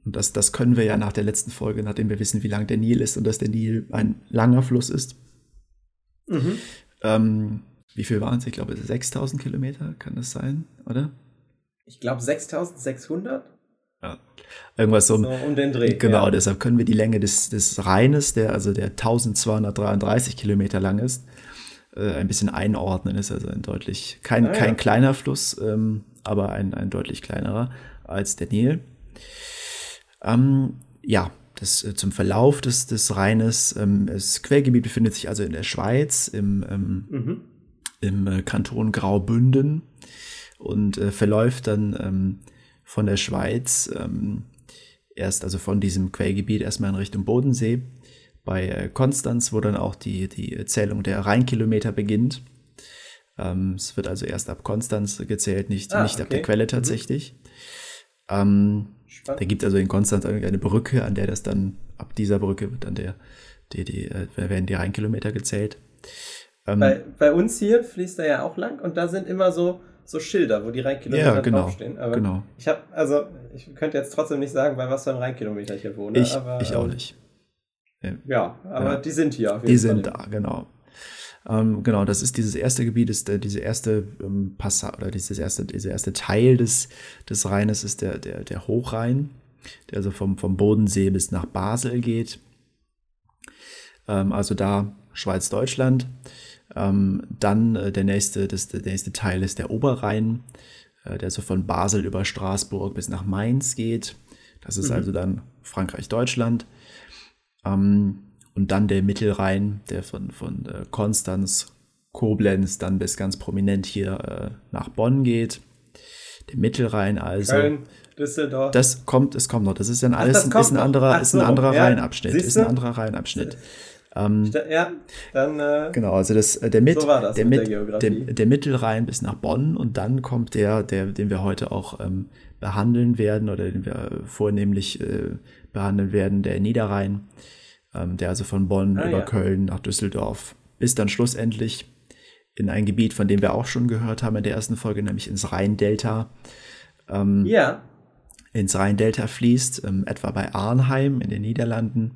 und das, das können wir ja nach der letzten Folge, nachdem wir wissen, wie lang der Nil ist und dass der Nil ein langer Fluss ist. Mhm. Ähm, wie viel waren es? Ich glaube, 6000 Kilometer kann das sein, oder? Ich glaube 6600. Ja. Irgendwas so, so um den Dreh. Genau, ja. deshalb können wir die Länge des, des Rheines, der also der 1233 Kilometer lang ist, äh, ein bisschen einordnen. Ist also ein deutlich, kein, ah, kein ja. kleiner Fluss, ähm, aber ein, ein deutlich kleinerer als der Nil. Ähm, ja, das, äh, zum Verlauf des, des Rheines. Ähm, das Quellgebiet befindet sich also in der Schweiz, im, ähm, mhm. Im äh, Kanton Graubünden und äh, verläuft dann ähm, von der Schweiz ähm, erst, also von diesem Quellgebiet erstmal in Richtung Bodensee bei äh, Konstanz, wo dann auch die, die Zählung der Rheinkilometer beginnt. Ähm, es wird also erst ab Konstanz gezählt, nicht, ah, nicht okay. ab der Quelle mhm. tatsächlich. Mhm. Da gibt es also in Konstanz eine Brücke, an der das dann, ab dieser Brücke wird dann der, die, die, äh, werden die Rheinkilometer gezählt. Ähm, bei, bei uns hier fließt er ja auch lang und da sind immer so, so Schilder, wo die Rheinkilometer ja, genau, draufstehen. Aber genau. ich habe, also ich könnte jetzt trotzdem nicht sagen, bei was für einem Rheinkilometer ich hier wohne. Ich, aber, ich auch ähm, nicht. Ja, aber ja. die sind hier auf jeden Die Fall. sind da, genau. Ähm, genau, das ist dieses erste Gebiet, ist der, diese erste ähm, Passage oder dieses erste, dieser erste Teil des, des Rheines ist der, der, der Hochrhein, der also vom, vom Bodensee bis nach Basel geht. Ähm, also da Schweiz-Deutschland. Ähm, dann äh, der, nächste, das, der nächste Teil ist der Oberrhein, äh, der so von Basel über Straßburg bis nach Mainz geht. Das ist mhm. also dann Frankreich-Deutschland. Ähm, und dann der Mittelrhein, der von, von äh, Konstanz, Koblenz dann bis ganz prominent hier äh, nach Bonn geht. Der Mittelrhein also. Köln, Düsseldorf. Das kommt, es kommt noch. Das ist dann alles Ach, ist ein anderer, ist ein anderer ja. Rheinabschnitt. Ist ein anderer Rheinabschnitt. Ähm, ja, dann. Äh, genau, also das, äh, der, Mit, so das der, mit, der, der, der, Mittelrhein bis nach Bonn und dann kommt der, der den wir heute auch ähm, behandeln werden oder den wir vornehmlich äh, behandeln werden, der Niederrhein ähm, der also von Bonn ah, über ja. Köln nach Düsseldorf bis dann schlussendlich in ein Gebiet, von dem wir auch schon gehört haben in der ersten Folge, nämlich ins Rheindelta. Ähm, ja. Ins Rheindelta fließt, ähm, etwa bei Arnheim in den Niederlanden.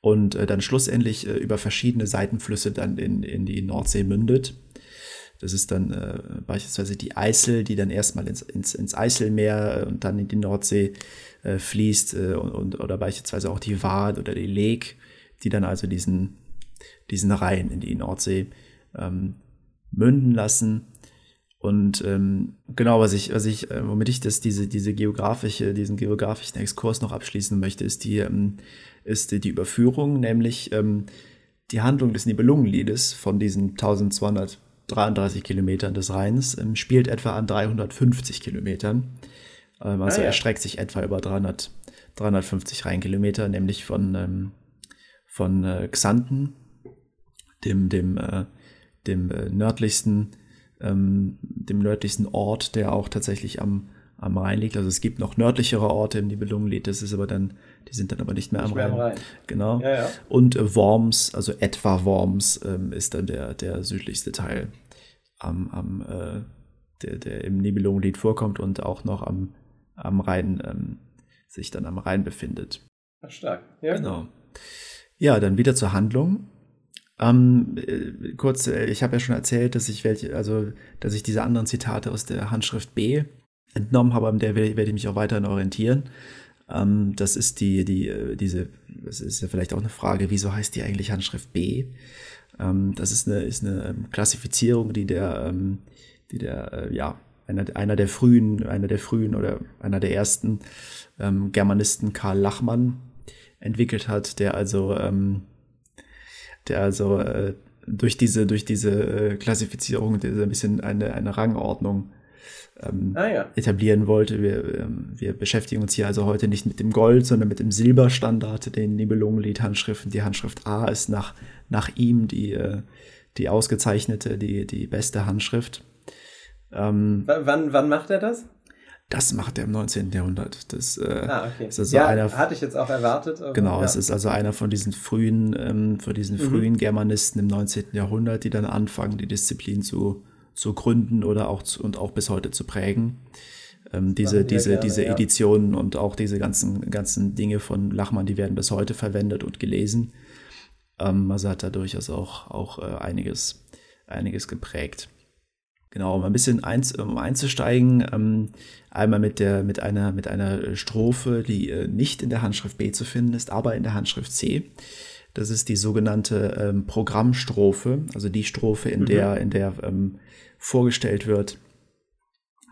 Und äh, dann schlussendlich äh, über verschiedene Seitenflüsse dann in, in die Nordsee mündet. Das ist dann äh, beispielsweise die Eisel, die dann erstmal ins, ins, ins Eiselmeer und dann in die Nordsee äh, fließt äh, und, und, oder beispielsweise auch die Wad oder die Leg, die dann also diesen, diesen Rhein in die Nordsee ähm, münden lassen. Und ähm, genau, was ich, was ich, äh, womit ich das, diese, diese geografische, diesen geografischen Exkurs noch abschließen möchte, ist die, ähm, ist die, Überführung, nämlich ähm, die Handlung des Nibelungenliedes von diesen 1233 Kilometern des Rheins ähm, spielt etwa an 350 Kilometern. Ähm, also ah, ja. erstreckt sich etwa über 300, 350 Rheinkilometer, nämlich von, ähm, von äh, Xanten, dem, dem, äh, dem äh, nördlichsten, ähm, dem nördlichsten Ort, der auch tatsächlich am, am Rhein liegt. Also es gibt noch nördlichere Orte im Nibelungenlied, das ist aber dann, die sind dann aber nicht mehr, nicht am, mehr Rhein. am, Rhein. Genau. Ja, ja. Und äh, Worms, also etwa Worms, ähm, ist dann der, der südlichste Teil am, am äh, der, der im Nibelungenlied vorkommt und auch noch am, am Rhein, ähm, sich dann am Rhein befindet. Ach, stark. Ja. Genau. Ja, dann wieder zur Handlung. Ähm, äh, kurz, äh, ich habe ja schon erzählt, dass ich welche, also dass ich diese anderen Zitate aus der Handschrift B entnommen habe, an der werde ich mich auch weiterhin orientieren. Ähm, das ist die, die, äh, diese, das ist ja vielleicht auch eine Frage, wieso heißt die eigentlich Handschrift B? Ähm, das ist eine, ist eine ähm, Klassifizierung, die der, ähm, die der, äh, ja, einer, einer der frühen, einer der frühen oder einer der ersten ähm, Germanisten Karl Lachmann entwickelt hat, der also, der also äh, durch diese, durch diese äh, Klassifizierung diese ein bisschen eine, eine Rangordnung ähm, ah, ja. etablieren wollte. Wir, ähm, wir beschäftigen uns hier also heute nicht mit dem Gold, sondern mit dem Silberstandard, den Nibelungenlied-Handschriften. Die Handschrift A ist nach, nach ihm die, äh, die ausgezeichnete, die, die beste Handschrift. Ähm, wann, wann macht er das? Das macht er im 19. Jahrhundert. Das äh, ah, okay. ist also ja, einer, hatte ich jetzt auch erwartet. Genau, ja. es ist also einer von diesen frühen, ähm, von diesen mhm. frühen Germanisten im 19. Jahrhundert, die dann anfangen, die Disziplin zu, zu gründen oder auch zu, und auch bis heute zu prägen. Ähm, diese diese, gerne, diese ja. Editionen und auch diese ganzen, ganzen Dinge von Lachmann, die werden bis heute verwendet und gelesen. Ähm, also hat da durchaus auch, auch äh, einiges, einiges geprägt. Genau, um ein bisschen eins, um einzusteigen, ähm, einmal mit, der, mit, einer, mit einer Strophe, die äh, nicht in der Handschrift B zu finden ist, aber in der Handschrift C. Das ist die sogenannte ähm, Programmstrophe, also die Strophe, in mhm. der, in der ähm, vorgestellt wird,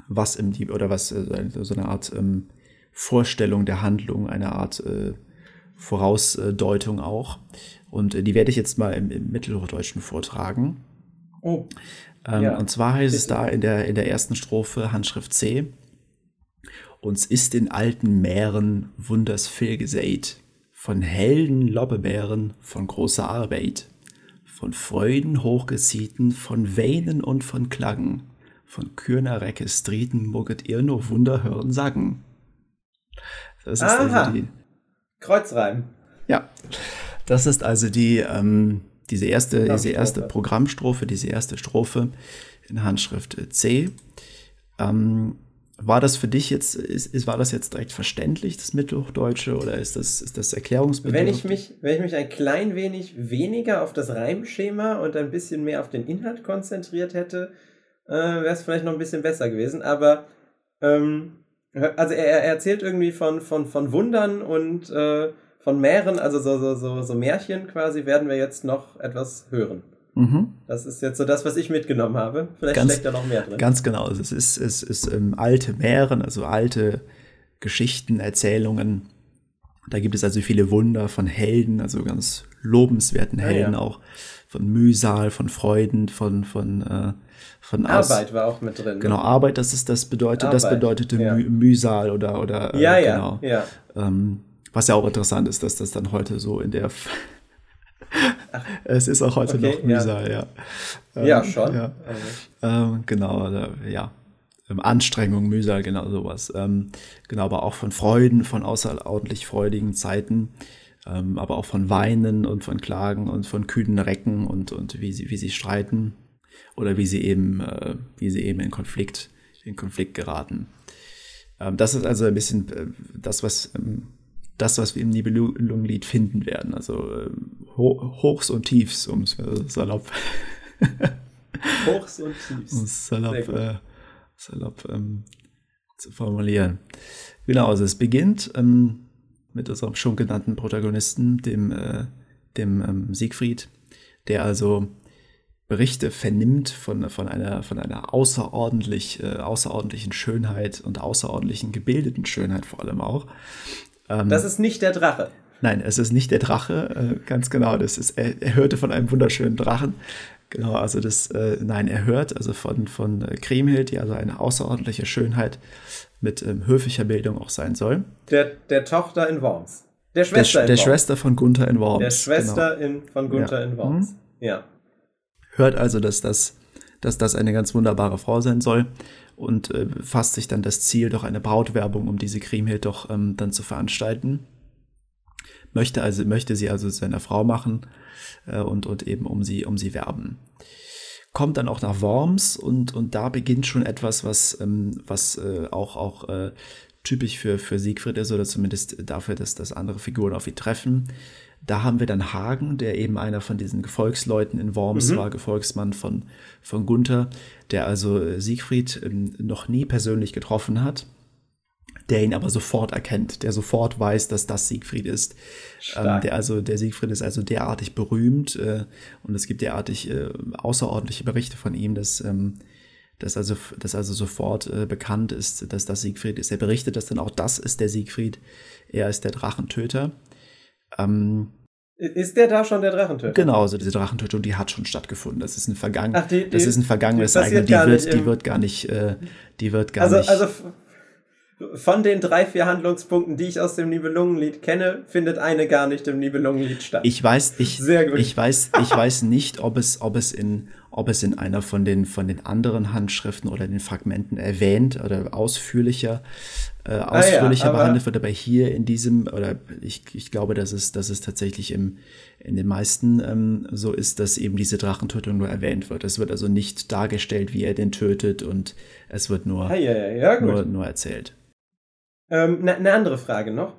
was im Dieb oder was äh, so eine Art ähm, Vorstellung der Handlung, eine Art äh, Vorausdeutung auch. Und äh, die werde ich jetzt mal im, im Mittelhochdeutschen vortragen. Oh. Ähm, ja. Und zwar heißt es da in der, in der ersten Strophe Handschrift C. Uns ist in alten Meeren wunders viel gesät, von Helden Lobbebeeren, von großer Arbeit, von Freuden hochgesieten, von Weinen und von Klagen, von Kürner Recke Strieten mugget ihr nur Wunder hören sagen. Das ist Aha. also die. Kreuzreim. Ja. Das ist also die, ähm, diese erste, diese erste Programmstrophe, diese erste Strophe in Handschrift C. Ähm, war das für dich jetzt, ist, ist, war das jetzt direkt verständlich, das Mittelhochdeutsche, oder ist das, ist das erklärungsbedürftig? Wenn ich, mich, wenn ich mich ein klein wenig weniger auf das Reimschema und ein bisschen mehr auf den Inhalt konzentriert hätte, äh, wäre es vielleicht noch ein bisschen besser gewesen. Aber ähm, also er, er, erzählt irgendwie von, von, von Wundern und äh, von Meeren, also so, so, so, so Märchen quasi, werden wir jetzt noch etwas hören. Mhm. Das ist jetzt so das, was ich mitgenommen habe. Vielleicht ganz, steckt da noch mehr drin. Ganz genau. Es ist, es ist ähm, alte Meeren, also alte Geschichten, Erzählungen. Da gibt es also viele Wunder von Helden, also ganz lobenswerten Helden ah, ja. auch. Von Mühsal, von Freuden, von, von, äh, von Arbeit war auch mit drin. Genau, ne? Arbeit, das ist, das bedeutet, Arbeit, das bedeutete ja. Müh Mühsal oder, oder äh, ja, genau. ja, ja. Ähm, was ja auch interessant ist, dass das dann heute so in der es ist auch heute okay, noch Mühsal, ja. Ja, ja ähm, schon. Ja. Ähm, genau, also, ja. Ähm, Anstrengung, Mühsal, genau sowas. Ähm, genau, aber auch von Freuden, von außerordentlich freudigen Zeiten, ähm, aber auch von Weinen und von Klagen und von kühnen Recken und, und wie, sie, wie sie streiten oder wie sie eben, äh, wie sie eben in Konflikt, in Konflikt geraten. Ähm, das ist also ein bisschen äh, das, was das, was wir im Nibelungenlied finden werden. Also äh, Hochs und Tiefs, um es salopp. Hochs und Tiefs. Um es salopp, äh, salopp ähm, zu formulieren. Genau, also es beginnt ähm, mit unserem schon genannten Protagonisten, dem, äh, dem ähm, Siegfried, der also Berichte vernimmt von, von, einer, von einer außerordentlich, äh, außerordentlichen Schönheit und außerordentlichen gebildeten Schönheit vor allem auch. Ähm, das ist nicht der Drache. Nein, es ist nicht der Drache, äh, ganz genau. Das ist, er, er, hörte von einem wunderschönen Drachen. Genau, also das, äh, nein, er hört also von, von äh, Kriemhild, die also eine außerordentliche Schönheit mit ähm, höflicher Bildung auch sein soll. Der, der Tochter in Worms. Der Schwester der, der. Schwester von Gunther in Worms. Der Schwester genau. in, von Gunther ja. in Worms. Mhm. Ja. Hört also, dass das, dass das eine ganz wunderbare Frau sein soll und äh, fasst sich dann das Ziel, doch eine Brautwerbung um diese Kriemhild doch ähm, dann zu veranstalten. Möchte also, möchte sie also seiner Frau machen äh, und, und eben um sie, um sie werben. Kommt dann auch nach Worms und, und da beginnt schon etwas, was, ähm, was äh, auch, auch äh, typisch für, für Siegfried ist oder zumindest dafür, dass, dass andere Figuren auf ihn treffen. Da haben wir dann Hagen, der eben einer von diesen Gefolgsleuten in Worms mhm. war, Gefolgsmann von, von Gunther, der also äh, Siegfried ähm, noch nie persönlich getroffen hat, der ihn aber sofort erkennt, der sofort weiß, dass das Siegfried ist. Ähm, der also, der Siegfried ist also derartig berühmt äh, und es gibt derartig äh, außerordentliche Berichte von ihm, dass ähm, dass also, dass also sofort äh, bekannt ist, dass das Siegfried ist. Er berichtet, dass dann auch das ist der Siegfried. Er ist der Drachentöter. Ähm, ist der da schon der Drachentöter? Genau, also diese Drachentötung, die hat schon stattgefunden. Das ist ein, Vergangen Ach, die, die, das ist ein vergangenes Ereignis. Die, wird, die wird gar nicht, äh, die wird gar also, nicht. Also von den drei, vier Handlungspunkten, die ich aus dem Nibelungenlied kenne, findet eine gar nicht im Nibelungenlied statt. Ich weiß, ich, ich weiß, ich weiß nicht, ob es, ob es in, ob es in einer von den, von den anderen Handschriften oder den Fragmenten erwähnt oder ausführlicher, äh, ausführlicher ah, ja, behandelt wird, aber hier in diesem, oder ich, ich glaube, dass es, dass es tatsächlich im, in den meisten ähm, so ist, dass eben diese Drachentötung nur erwähnt wird. Es wird also nicht dargestellt, wie er den tötet und es wird nur, ah, ja, nur, nur erzählt. Ähm, eine ne andere Frage noch.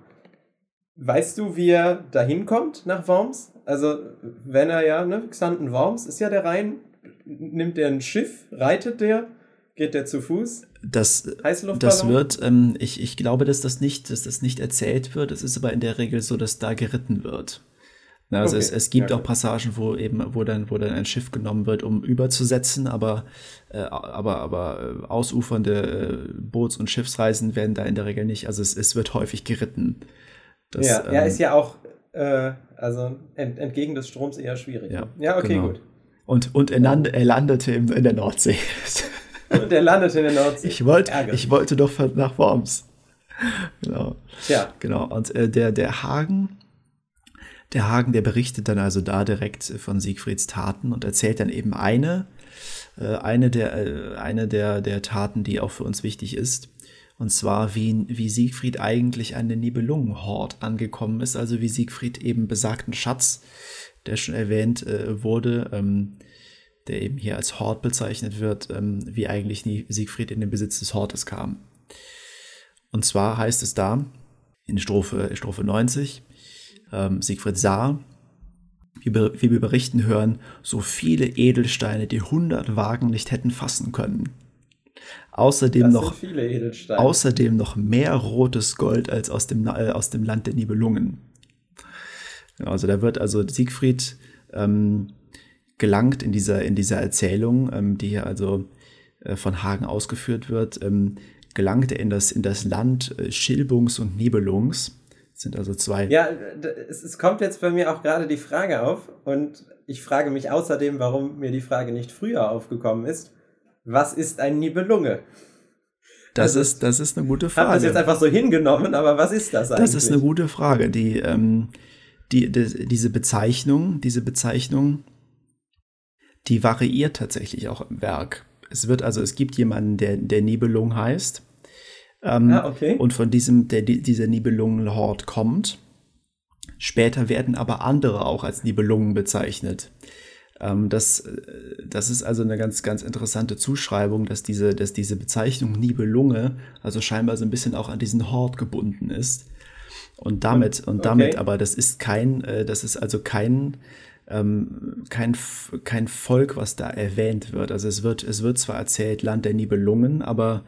Weißt du, wie er dahin kommt nach Worms? Also, wenn er ja, ne, Xanten Worms ist ja der Rhein, nimmt er ein Schiff, reitet der, geht der zu Fuß? Das, das wird, ähm, ich, ich glaube, dass das, nicht, dass das nicht erzählt wird. Es ist aber in der Regel so, dass da geritten wird. Also okay. es, es gibt ja, auch Passagen, wo eben, wo dann, wo dann ein Schiff genommen wird, um überzusetzen, aber, äh, aber, aber äh, ausufernde äh, Boots- und Schiffsreisen werden da in der Regel nicht. Also es, es wird häufig geritten. Das, ja, ähm, ja, ist ja auch, äh, also ent, entgegen des Stroms eher schwierig. Ja, ja okay, genau. gut. Und, und er, land, er landete in, in der Nordsee. und er landete in der Nordsee. Ich, wollt, ich wollte doch nach Worms. Genau. Ja. Genau. Und äh, der, der Hagen der Hagen, der berichtet dann also da direkt von Siegfrieds Taten und erzählt dann eben eine, äh, eine, der, äh, eine der, der Taten, die auch für uns wichtig ist. Und zwar, wie, wie Siegfried eigentlich an den Nibelungenhort angekommen ist, also wie Siegfried eben besagten Schatz, der schon erwähnt äh, wurde, ähm, der eben hier als Hort bezeichnet wird, ähm, wie eigentlich Siegfried in den Besitz des Hortes kam. Und zwar heißt es da in Strophe, Strophe 90, ähm, Siegfried sah, wie, wie wir berichten hören, so viele Edelsteine, die 100 Wagen nicht hätten fassen können. Außerdem noch, außerdem noch mehr rotes Gold als aus dem, äh, aus dem Land der Nibelungen. Also da wird also Siegfried ähm, gelangt in dieser, in dieser Erzählung, ähm, die hier also äh, von Hagen ausgeführt wird, ähm, gelangt er in das, in das Land äh, Schilbungs und Nibelungs sind also zwei. Ja, es, es kommt jetzt bei mir auch gerade die Frage auf und ich frage mich außerdem, warum mir die Frage nicht früher aufgekommen ist. Was ist ein Nibelunge? Das, also, ist, das ist eine gute Frage. Ich habe das jetzt einfach so hingenommen, aber was ist das eigentlich? Das ist eine gute Frage. Die, ähm, die, die, diese Bezeichnung, diese Bezeichnung, die variiert tatsächlich auch im Werk. Es wird also, es gibt jemanden, der, der Nibelung heißt. Ähm, ah, okay. Und von diesem, der, dieser Nibelungenhort kommt. Später werden aber andere auch als Nibelungen bezeichnet. Ähm, das, äh, das ist also eine ganz, ganz interessante Zuschreibung, dass diese, dass diese Bezeichnung Nibelunge also scheinbar so ein bisschen auch an diesen Hort gebunden ist. Und damit, und damit, okay. aber das ist kein, äh, das ist also kein, ähm, kein, kein Volk, was da erwähnt wird. Also es wird, es wird zwar erzählt Land der Nibelungen, aber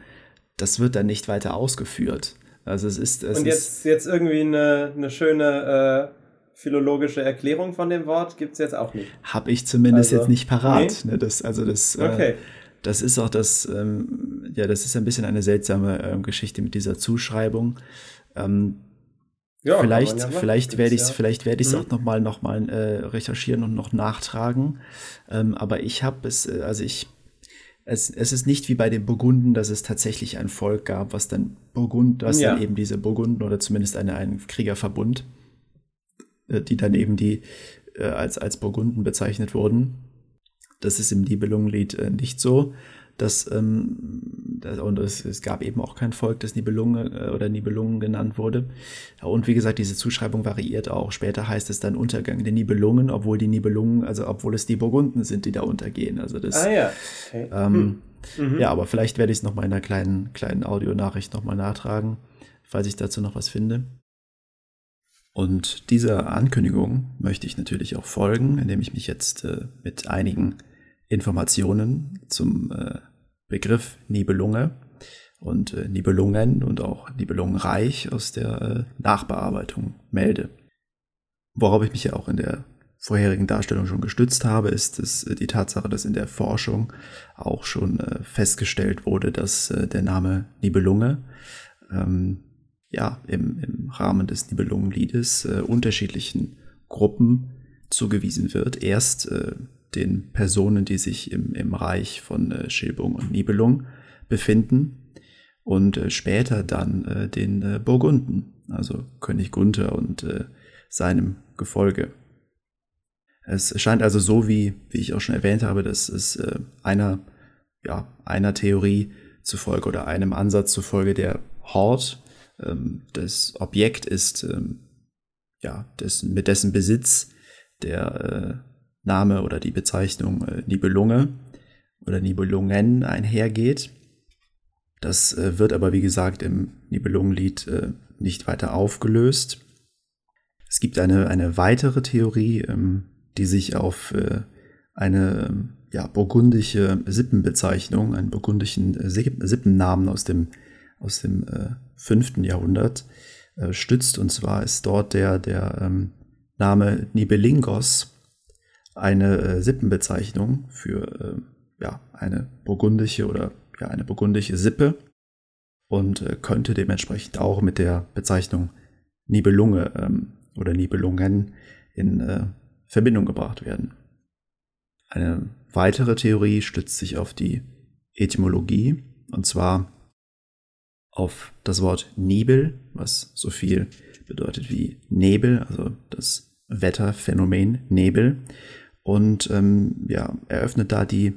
das wird dann nicht weiter ausgeführt. Also es ist. Es Und jetzt, ist, jetzt irgendwie eine, eine schöne äh, philologische Erklärung von dem Wort gibt es jetzt auch nicht. Habe ich zumindest also, jetzt nicht parat. Nee? Ne, das, also das, äh, okay. äh, das ist auch das, ähm, ja, das ist ein bisschen eine seltsame äh, Geschichte mit dieser Zuschreibung. Ähm, Ja, vielleicht, ja vielleicht werde ich es, ja. vielleicht werde ich es mhm. auch noch mal, noch mal äh, recherchieren und noch nachtragen. Ähm, aber ich habe es, äh, also ich, es, es ist nicht wie bei den Burgunden, dass es tatsächlich ein Volk gab, was dann Burgund, was ja. dann eben diese Burgunden oder zumindest eine, einen Kriegerverbund, äh, die dann eben die äh, als, als Burgunden bezeichnet wurden. Das ist im Nibelungenlied äh, nicht so. Das, ähm, das, und es, es, gab eben auch kein Volk, das Nibelungen äh, oder Nibelungen genannt wurde. Und wie gesagt, diese Zuschreibung variiert auch. Später heißt es dann Untergang der Nibelungen, obwohl die Nibelungen, also obwohl es die Burgunden sind, die da untergehen. Also das, ah ja. Okay. Ähm, hm. mhm. Ja, aber vielleicht werde ich es nochmal in einer kleinen, kleinen Audionachricht nochmal nachtragen, falls ich dazu noch was finde. Und dieser Ankündigung möchte ich natürlich auch folgen, indem ich mich jetzt äh, mit einigen Informationen zum äh, Begriff Nibelunge und äh, Nibelungen und auch Nibelungenreich aus der äh, Nachbearbeitung melde. Worauf ich mich ja auch in der vorherigen Darstellung schon gestützt habe, ist es äh, die Tatsache, dass in der Forschung auch schon äh, festgestellt wurde, dass äh, der Name Nibelunge ähm, ja im, im Rahmen des Nibelungenliedes unterschiedlichen Gruppen zugewiesen wird. Erst den Personen, die sich im, im Reich von äh, Schilbung und Nibelung befinden und äh, später dann äh, den äh, Burgunden, also König Gunther und äh, seinem Gefolge. Es scheint also so, wie, wie ich auch schon erwähnt habe, dass es äh, einer, ja, einer Theorie zufolge oder einem Ansatz zufolge der Hort, ähm, das Objekt ist, ähm, ja, dessen, mit dessen Besitz der Name oder die Bezeichnung äh, Nibelunge oder Nibelungen einhergeht. Das äh, wird aber, wie gesagt, im Nibelungenlied äh, nicht weiter aufgelöst. Es gibt eine, eine weitere Theorie, ähm, die sich auf äh, eine ähm, ja, burgundische Sippenbezeichnung, einen burgundischen äh, Sippennamen aus dem, aus dem äh, 5. Jahrhundert äh, stützt. Und zwar ist dort der, der ähm, Name Nibelingos eine äh, Sippenbezeichnung für äh, ja, eine burgundische oder ja, eine burgundische Sippe und äh, könnte dementsprechend auch mit der Bezeichnung Nibelunge ähm, oder Nibelungen in äh, Verbindung gebracht werden. Eine weitere Theorie stützt sich auf die Etymologie und zwar auf das Wort Nibel, was so viel bedeutet wie Nebel, also das Wetterphänomen Nebel und ähm, ja, eröffnet da die,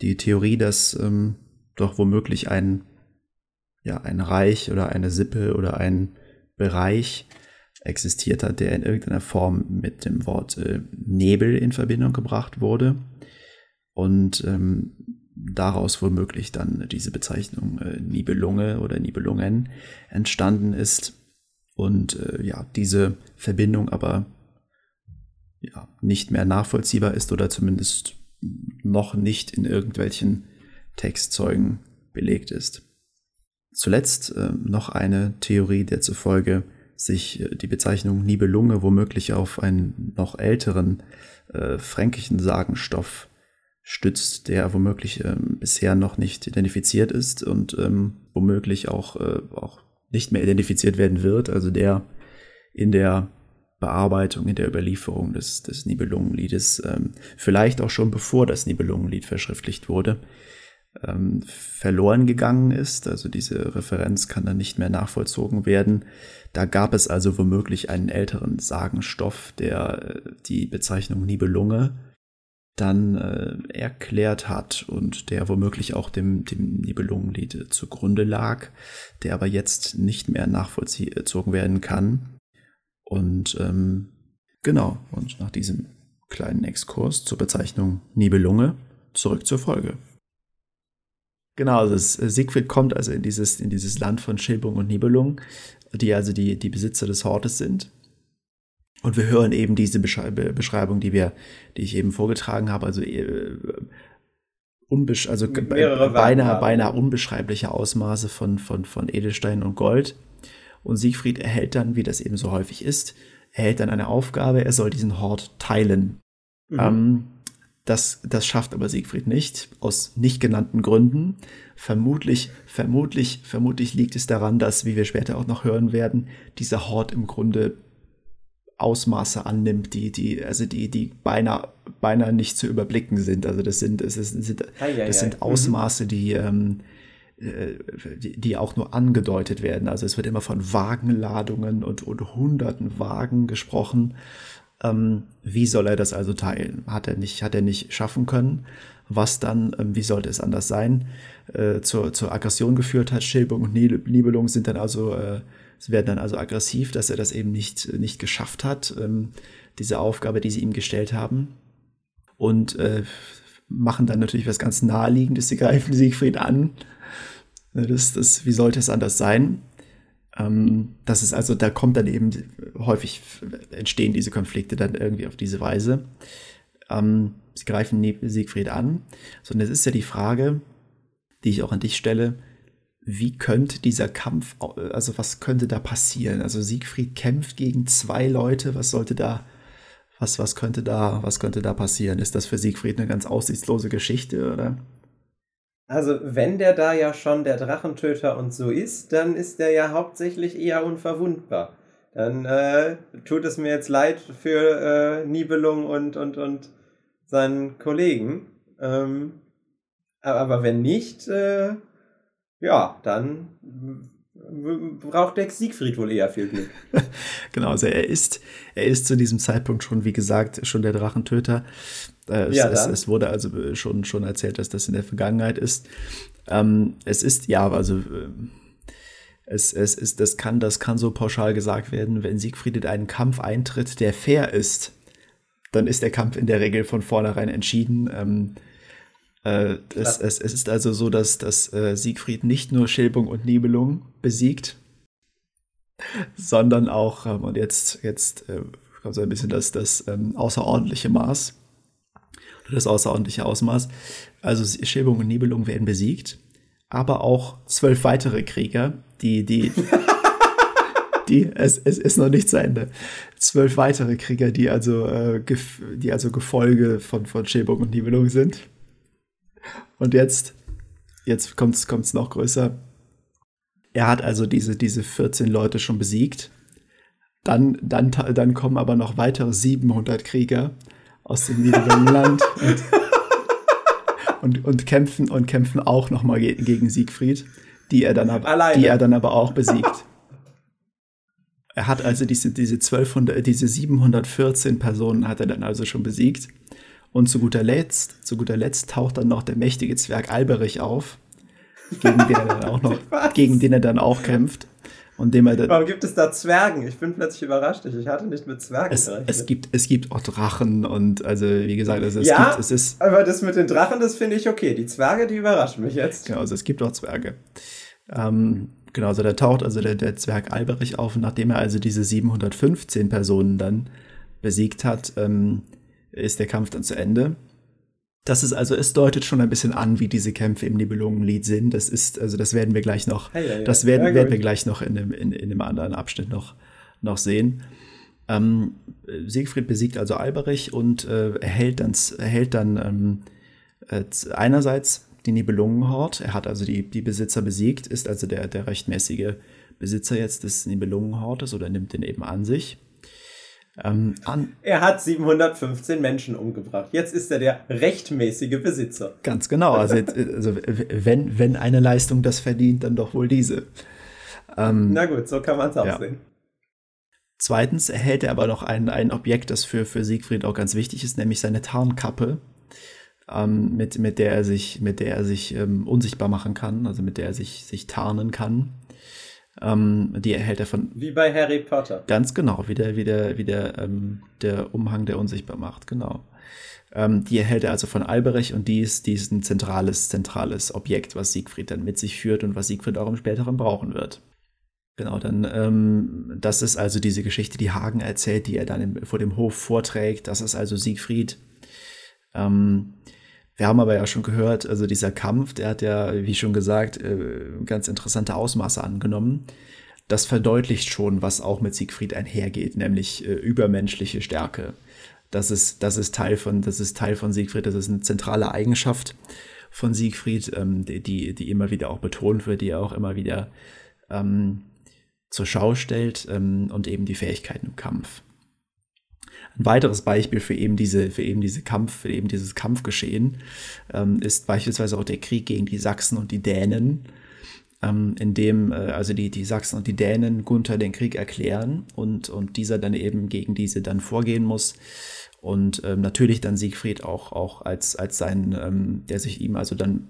die Theorie, dass ähm, doch womöglich ein, ja, ein Reich oder eine Sippe oder ein Bereich existiert hat, der in irgendeiner Form mit dem Wort äh, Nebel in Verbindung gebracht wurde. Und ähm, daraus womöglich dann diese Bezeichnung äh, Nibelunge oder Nibelungen entstanden ist. Und äh, ja, diese Verbindung aber ja, nicht mehr nachvollziehbar ist oder zumindest noch nicht in irgendwelchen Textzeugen belegt ist. Zuletzt äh, noch eine Theorie, der zufolge sich äh, die Bezeichnung Nibelunge womöglich auf einen noch älteren äh, fränkischen Sagenstoff stützt, der womöglich äh, bisher noch nicht identifiziert ist und ähm, womöglich auch, äh, auch nicht mehr identifiziert werden wird, also der in der Bearbeitung, in der Überlieferung des, des Nibelungenliedes, ähm, vielleicht auch schon bevor das Nibelungenlied verschriftlicht wurde, ähm, verloren gegangen ist. Also diese Referenz kann dann nicht mehr nachvollzogen werden. Da gab es also womöglich einen älteren Sagenstoff, der äh, die Bezeichnung Nibelunge dann äh, erklärt hat und der womöglich auch dem, dem Nibelungenlied zugrunde lag, der aber jetzt nicht mehr nachvollzogen werden kann. Und ähm, genau, und nach diesem kleinen Exkurs zur Bezeichnung Nibelunge zurück zur Folge. Genau, also es, äh, Siegfried kommt also in dieses, in dieses Land von Schilbung und Nibelung, die also die, die Besitzer des Hortes sind. Und wir hören eben diese Beschreibung, die wir, die ich eben vorgetragen habe, also äh, unbesch also beinahe, beinahe unbeschreibliche Ausmaße von, von, von Edelstein und Gold. Und Siegfried erhält dann, wie das eben so häufig ist, erhält dann eine Aufgabe, er soll diesen Hort teilen. Mhm. Ähm, Das, das schafft aber Siegfried nicht, aus nicht genannten Gründen. Vermutlich, vermutlich, vermutlich liegt es daran, dass, wie wir später auch noch hören werden, dieser Hort im Grunde Ausmaße annimmt, die, die, also die, die beinahe, beinahe nicht zu überblicken sind. Also das sind, das sind, das sind mhm. Ausmaße, die, ähm, äh, die, die auch nur angedeutet werden. Also es wird immer von Wagenladungen und, und hunderten Wagen gesprochen. Ähm, wie soll er das also teilen? Hat er nicht, hat er nicht schaffen können? Was dann, ähm, wie sollte es anders sein, äh, zur, zur Aggression geführt hat? Schilbung und Nibelung sind dann also, äh, werden dann also aggressiv, dass er das eben nicht, nicht geschafft hat, ähm, diese Aufgabe, die sie ihm gestellt haben. Und äh, machen dann natürlich was ganz Naheliegendes, sie greifen Siegfried an. Das, das, wie sollte es anders sein? Ähm, das ist also, da kommt dann eben häufig entstehen diese Konflikte dann irgendwie auf diese Weise. Ähm, sie greifen Siegfried an, sondern es ist ja die Frage, die ich auch an dich stelle, wie könnte dieser Kampf, also was könnte da passieren? Also Siegfried kämpft gegen zwei Leute, was sollte da, was, was könnte da, was könnte da passieren? Ist das für Siegfried eine ganz aussichtslose Geschichte, oder? Also, wenn der da ja schon der Drachentöter und so ist, dann ist der ja hauptsächlich eher unverwundbar. Dann äh, tut es mir jetzt leid für äh, Nibelung und, und, und seinen Kollegen. Ähm, aber wenn nicht, äh, ja, dann braucht der Siegfried wohl eher viel Glück. genau, also er ist, er ist zu diesem Zeitpunkt schon, wie gesagt, schon der Drachentöter. Äh, es, ja, es, es, wurde also schon, schon erzählt, dass das in der Vergangenheit ist. Ähm, es ist, ja, also äh, es, es ist, das kann, das kann so pauschal gesagt werden, wenn Siegfried in einen Kampf eintritt, der fair ist, dann ist der Kampf in der Regel von vornherein entschieden. Ähm, äh, es, es, es, ist also so, dass, dass äh, Siegfried nicht nur Schilbung und Nibelung besiegt, sondern auch, ähm, und jetzt, jetzt äh, kommt so ein bisschen das, das ähm, außerordentliche Maß, das außerordentliche Ausmaß. Also Schilbung und Nibelung werden besiegt, aber auch zwölf weitere Krieger, die, die, die, es, es ist noch nicht zu Ende. Zwölf weitere Krieger, die also, äh, die also Gefolge von, von Schilbung und Nibelung sind. Und jetzt, jetzt kommt es noch größer. Er hat also diese, diese 14 Leute schon besiegt. Dann, dann, dann kommen aber noch weitere 700 Krieger aus dem Niederländenland und, und, und, kämpfen und kämpfen auch nochmal ge gegen Siegfried, die er dann aber, die er dann aber auch besiegt. Er hat also diese, diese 1200, diese 714 Personen hat er dann also schon besiegt. Und zu guter Letzt, zu guter Letzt taucht dann noch der mächtige Zwerg Alberich auf, gegen den er dann auch noch, gegen den er dann auch kämpft. Und dem er Warum gibt es da Zwergen? Ich bin plötzlich überrascht. Ich hatte nicht mit Zwergen es, Es gibt, es gibt auch Drachen und also wie gesagt, also es ja, gibt, es ist. Aber das mit den Drachen, das finde ich okay. Die Zwerge, die überraschen mich jetzt. Genau, also es gibt auch Zwerge. Ähm, genau, also da taucht also der, der Zwerg Alberich auf und nachdem er also diese 715 Personen dann besiegt hat, ähm, ist der Kampf dann zu Ende. Das ist also, es deutet schon ein bisschen an, wie diese Kämpfe im Nibelungenlied sind. Das ist, also das werden wir gleich noch, hey, ja, ja. das werden, ja, werden wir gleich noch in dem, in, in dem anderen Abschnitt noch, noch sehen. Ähm, Siegfried besiegt also Alberich und äh, erhält dann, erhält dann ähm, äh, einerseits die Nibelungenhort. Er hat also die, die Besitzer besiegt, ist also der, der rechtmäßige Besitzer jetzt des Nibelungenhortes oder nimmt den eben an sich. Ähm, er hat 715 Menschen umgebracht. Jetzt ist er der rechtmäßige Besitzer. Ganz genau. Also, jetzt, also wenn, wenn eine Leistung das verdient, dann doch wohl diese. Ähm, Na gut, so kann man es auch ja. sehen. Zweitens erhält er aber noch ein, ein Objekt, das für, für Siegfried auch ganz wichtig ist, nämlich seine Tarnkappe, ähm, mit, mit der er sich, mit der er sich ähm, unsichtbar machen kann, also mit der er sich, sich tarnen kann. Ähm, die erhält er von. Wie bei Harry Potter. Ganz genau, wie der, wie der, wie der, ähm, der Umhang, der unsichtbar macht, genau. Ähm, die erhält er also von Alberich und die ist, die ist ein zentrales, zentrales Objekt, was Siegfried dann mit sich führt und was Siegfried auch im späteren brauchen wird. Genau, dann, ähm, das ist also diese Geschichte, die Hagen erzählt, die er dann im, vor dem Hof vorträgt. Das ist also Siegfried. Ähm, wir haben aber ja schon gehört, also dieser Kampf, der hat ja, wie schon gesagt, äh, ganz interessante Ausmaße angenommen. Das verdeutlicht schon, was auch mit Siegfried einhergeht, nämlich äh, übermenschliche Stärke. Das ist, das ist Teil von, das ist Teil von Siegfried, das ist eine zentrale Eigenschaft von Siegfried, ähm, die, die immer wieder auch betont wird, die er auch immer wieder ähm, zur Schau stellt ähm, und eben die Fähigkeiten im Kampf. Ein weiteres Beispiel für eben diese, für eben diese Kampf, für eben dieses Kampfgeschehen ähm, ist beispielsweise auch der Krieg gegen die Sachsen und die Dänen, ähm, in dem äh, also die, die Sachsen und die Dänen Gunther den Krieg erklären und, und dieser dann eben gegen diese dann vorgehen muss. Und ähm, natürlich dann Siegfried auch, auch als, als sein, ähm, der sich ihm also dann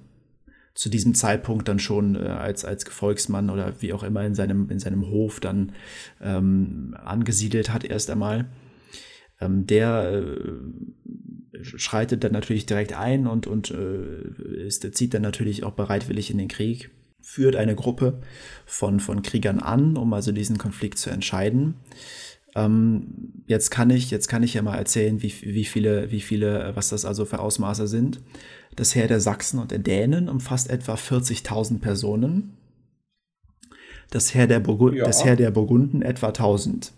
zu diesem Zeitpunkt dann schon äh, als, als Gefolgsmann oder wie auch immer in seinem, in seinem Hof dann ähm, angesiedelt hat erst einmal. Ähm, der äh, schreitet dann natürlich direkt ein und, und äh, ist, zieht dann natürlich auch bereitwillig in den Krieg, führt eine Gruppe von, von Kriegern an, um also diesen Konflikt zu entscheiden. Ähm, jetzt kann ich, jetzt kann ich ja mal erzählen, wie, wie viele, wie viele, was das also für Ausmaße sind. Das Heer der Sachsen und der Dänen umfasst etwa 40.000 Personen. Das Heer der, ja. das Heer der Burgunden etwa 1000.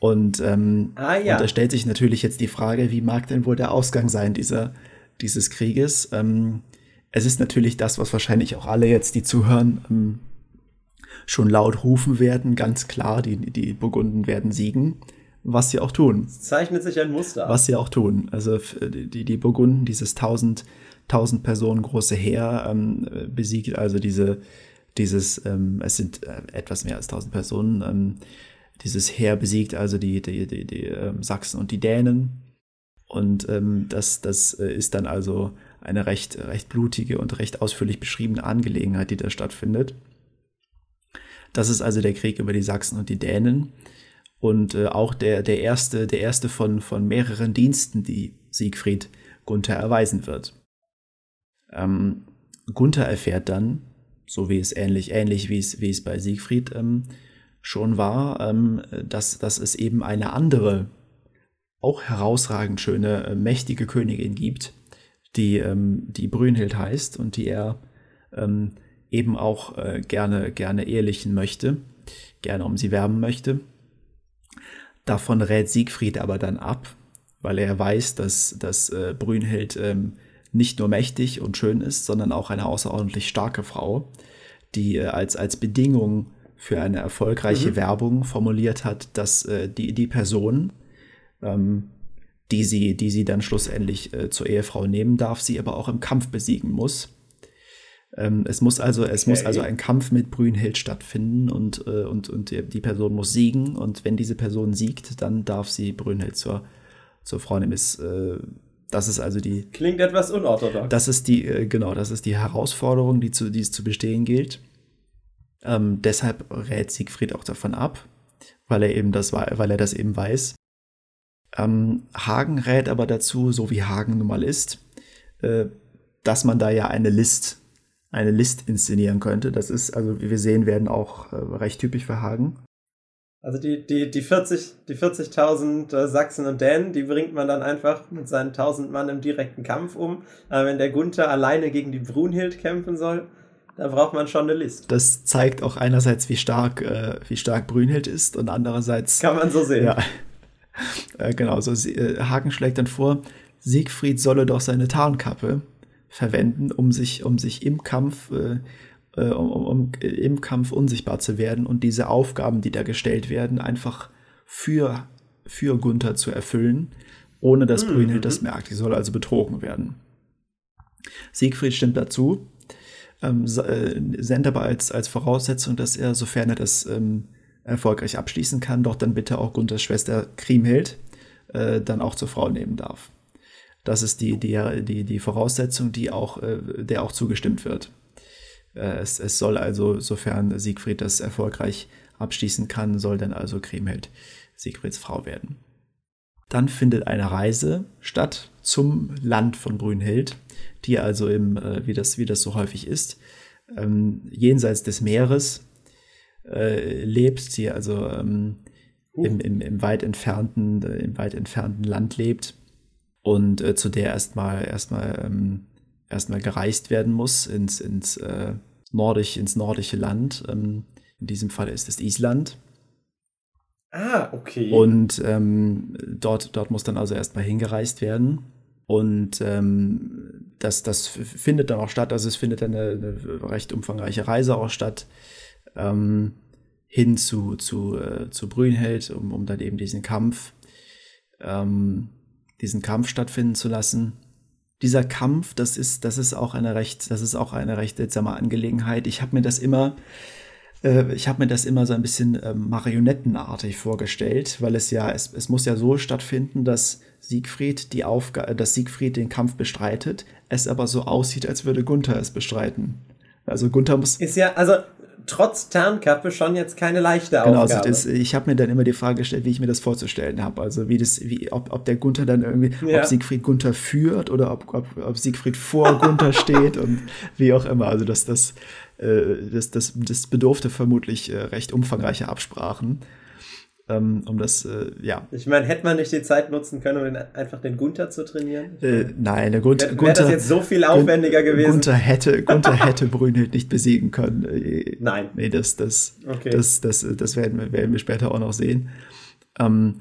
Und, ähm, ah, ja. und da stellt sich natürlich jetzt die Frage, wie mag denn wohl der Ausgang sein dieser, dieses Krieges? Ähm, es ist natürlich das, was wahrscheinlich auch alle jetzt, die zuhören, ähm, schon laut rufen werden, ganz klar, die, die Burgunden werden siegen, was sie auch tun. Es zeichnet sich ein Muster. Was sie auch tun. Also die, die Burgunden, dieses 1000, 1000 Personen große Heer, ähm, besiegt also diese, dieses, ähm, es sind äh, etwas mehr als 1000 Personen, ähm, dieses Heer besiegt also die, die, die, die ähm, Sachsen und die Dänen. Und ähm, das, das äh, ist dann also eine recht, recht blutige und recht ausführlich beschriebene Angelegenheit, die da stattfindet. Das ist also der Krieg über die Sachsen und die Dänen. Und äh, auch der, der erste, der erste von, von mehreren Diensten, die Siegfried Gunther erweisen wird. Ähm, Gunther erfährt dann, so wie es ähnlich, ähnlich wie es, wie es bei Siegfried ähm, schon war, ähm, dass, dass es eben eine andere, auch herausragend schöne, äh, mächtige Königin gibt, die, ähm, die Brünnhild heißt und die er ähm, eben auch äh, gerne, gerne ehelichen möchte, gerne um sie werben möchte. Davon rät Siegfried aber dann ab, weil er weiß, dass, dass äh, Brünnhild ähm, nicht nur mächtig und schön ist, sondern auch eine außerordentlich starke Frau, die äh, als, als Bedingung für eine erfolgreiche mhm. Werbung formuliert hat, dass äh, die, die Person, ähm, die, sie, die sie dann schlussendlich äh, zur Ehefrau nehmen darf, sie aber auch im Kampf besiegen muss. Ähm, es muss also, es okay. muss also ein Kampf mit Brünnhild stattfinden und, äh, und, und die Person muss siegen. Und wenn diese Person siegt, dann darf sie Brünnhild zur, zur Frau nehmen. Ist, äh, das ist also die. Klingt etwas unorthodox. Das ist die, äh, genau, das ist die Herausforderung, die, zu, die es zu bestehen gilt. Ähm, deshalb rät Siegfried auch davon ab, weil er eben das, weil er das eben weiß. Ähm, Hagen rät aber dazu, so wie Hagen nun mal ist, äh, dass man da ja eine List eine List inszenieren könnte. Das ist, also wie wir sehen werden, auch äh, recht typisch für Hagen. Also die, die, die 40.000 die 40 äh, Sachsen und Dänen, die bringt man dann einfach mit seinen 1000 Mann im direkten Kampf um. Aber wenn der Gunther alleine gegen die Brunhild kämpfen soll, da braucht man schon eine List. Das zeigt auch einerseits, wie stark, äh, wie stark Brünhild ist und andererseits. Kann man so sehen. Ja. äh, genau, so äh, Hagen schlägt dann vor, Siegfried solle doch seine Tarnkappe verwenden, um sich, um sich im Kampf, äh, äh, um, um, im Kampf unsichtbar zu werden und diese Aufgaben, die da gestellt werden, einfach für, für Gunther zu erfüllen, ohne dass mhm. Brünnhild das merkt. Die soll also betrogen werden. Siegfried stimmt dazu, ähm, äh, sendet aber als, als Voraussetzung, dass er, sofern er das ähm, erfolgreich abschließen kann, doch dann bitte auch Gunthers Schwester Kriemhild äh, dann auch zur Frau nehmen darf. Das ist die, die, die, die Voraussetzung, die auch, äh, der auch zugestimmt wird. Äh, es, es soll also, sofern Siegfried das erfolgreich abschließen kann, soll dann also Kriemhild Siegfrieds Frau werden. Dann findet eine Reise statt zum Land von Brünnhild, die also im, äh, wie, das, wie das so häufig ist, ähm, jenseits des Meeres äh, lebt, sie also ähm, im, im, im, weit entfernten, äh, im weit entfernten Land lebt und äh, zu der erstmal erstmal ähm, erstmal gereist werden muss ins ins äh, nordisch ins nordische Land. Ähm, in diesem Fall ist es Island. Ah, okay. Und ähm, dort, dort muss dann also erstmal hingereist werden. Und ähm, das, das findet dann auch statt. Also es findet dann eine, eine recht umfangreiche Reise auch statt. Ähm, hin zu, zu, äh, zu Brünnhild, um, um dann eben diesen Kampf, ähm, diesen Kampf stattfinden zu lassen. Dieser Kampf, das ist, das ist auch eine recht, das ist auch eine recht seltsame Angelegenheit. Ich habe mir das immer, äh, ich habe mir das immer so ein bisschen äh, marionettenartig vorgestellt, weil es ja, es, es muss ja so stattfinden, dass Siegfried die Aufgabe, dass Siegfried den Kampf bestreitet, es aber so aussieht, als würde Gunther es bestreiten. Also Gunther muss. Ist ja, also trotz Tarnkappe schon jetzt keine leichte Aufgabe. Genau, also das, ich habe mir dann immer die Frage gestellt, wie ich mir das vorzustellen habe. Also wie das, wie, ob, ob der Gunther dann irgendwie, ja. ob Siegfried Gunther führt oder ob, ob, ob Siegfried vor Gunther steht und wie auch immer. Also das, das, äh, das, das, das bedurfte vermutlich äh, recht umfangreiche Absprachen ähm, um das, äh, ja. Ich meine, hätte man nicht die Zeit nutzen können, um den, einfach den Gunther zu trainieren? Äh, nein, der Gunther. Wäre wär das jetzt so viel aufwendiger gewesen? Gunther hätte, Gunther hätte Brünnhild nicht besiegen können. Äh, nein. Nee, das, das, okay. das, das, das werden, wir, werden wir später auch noch sehen. Ähm,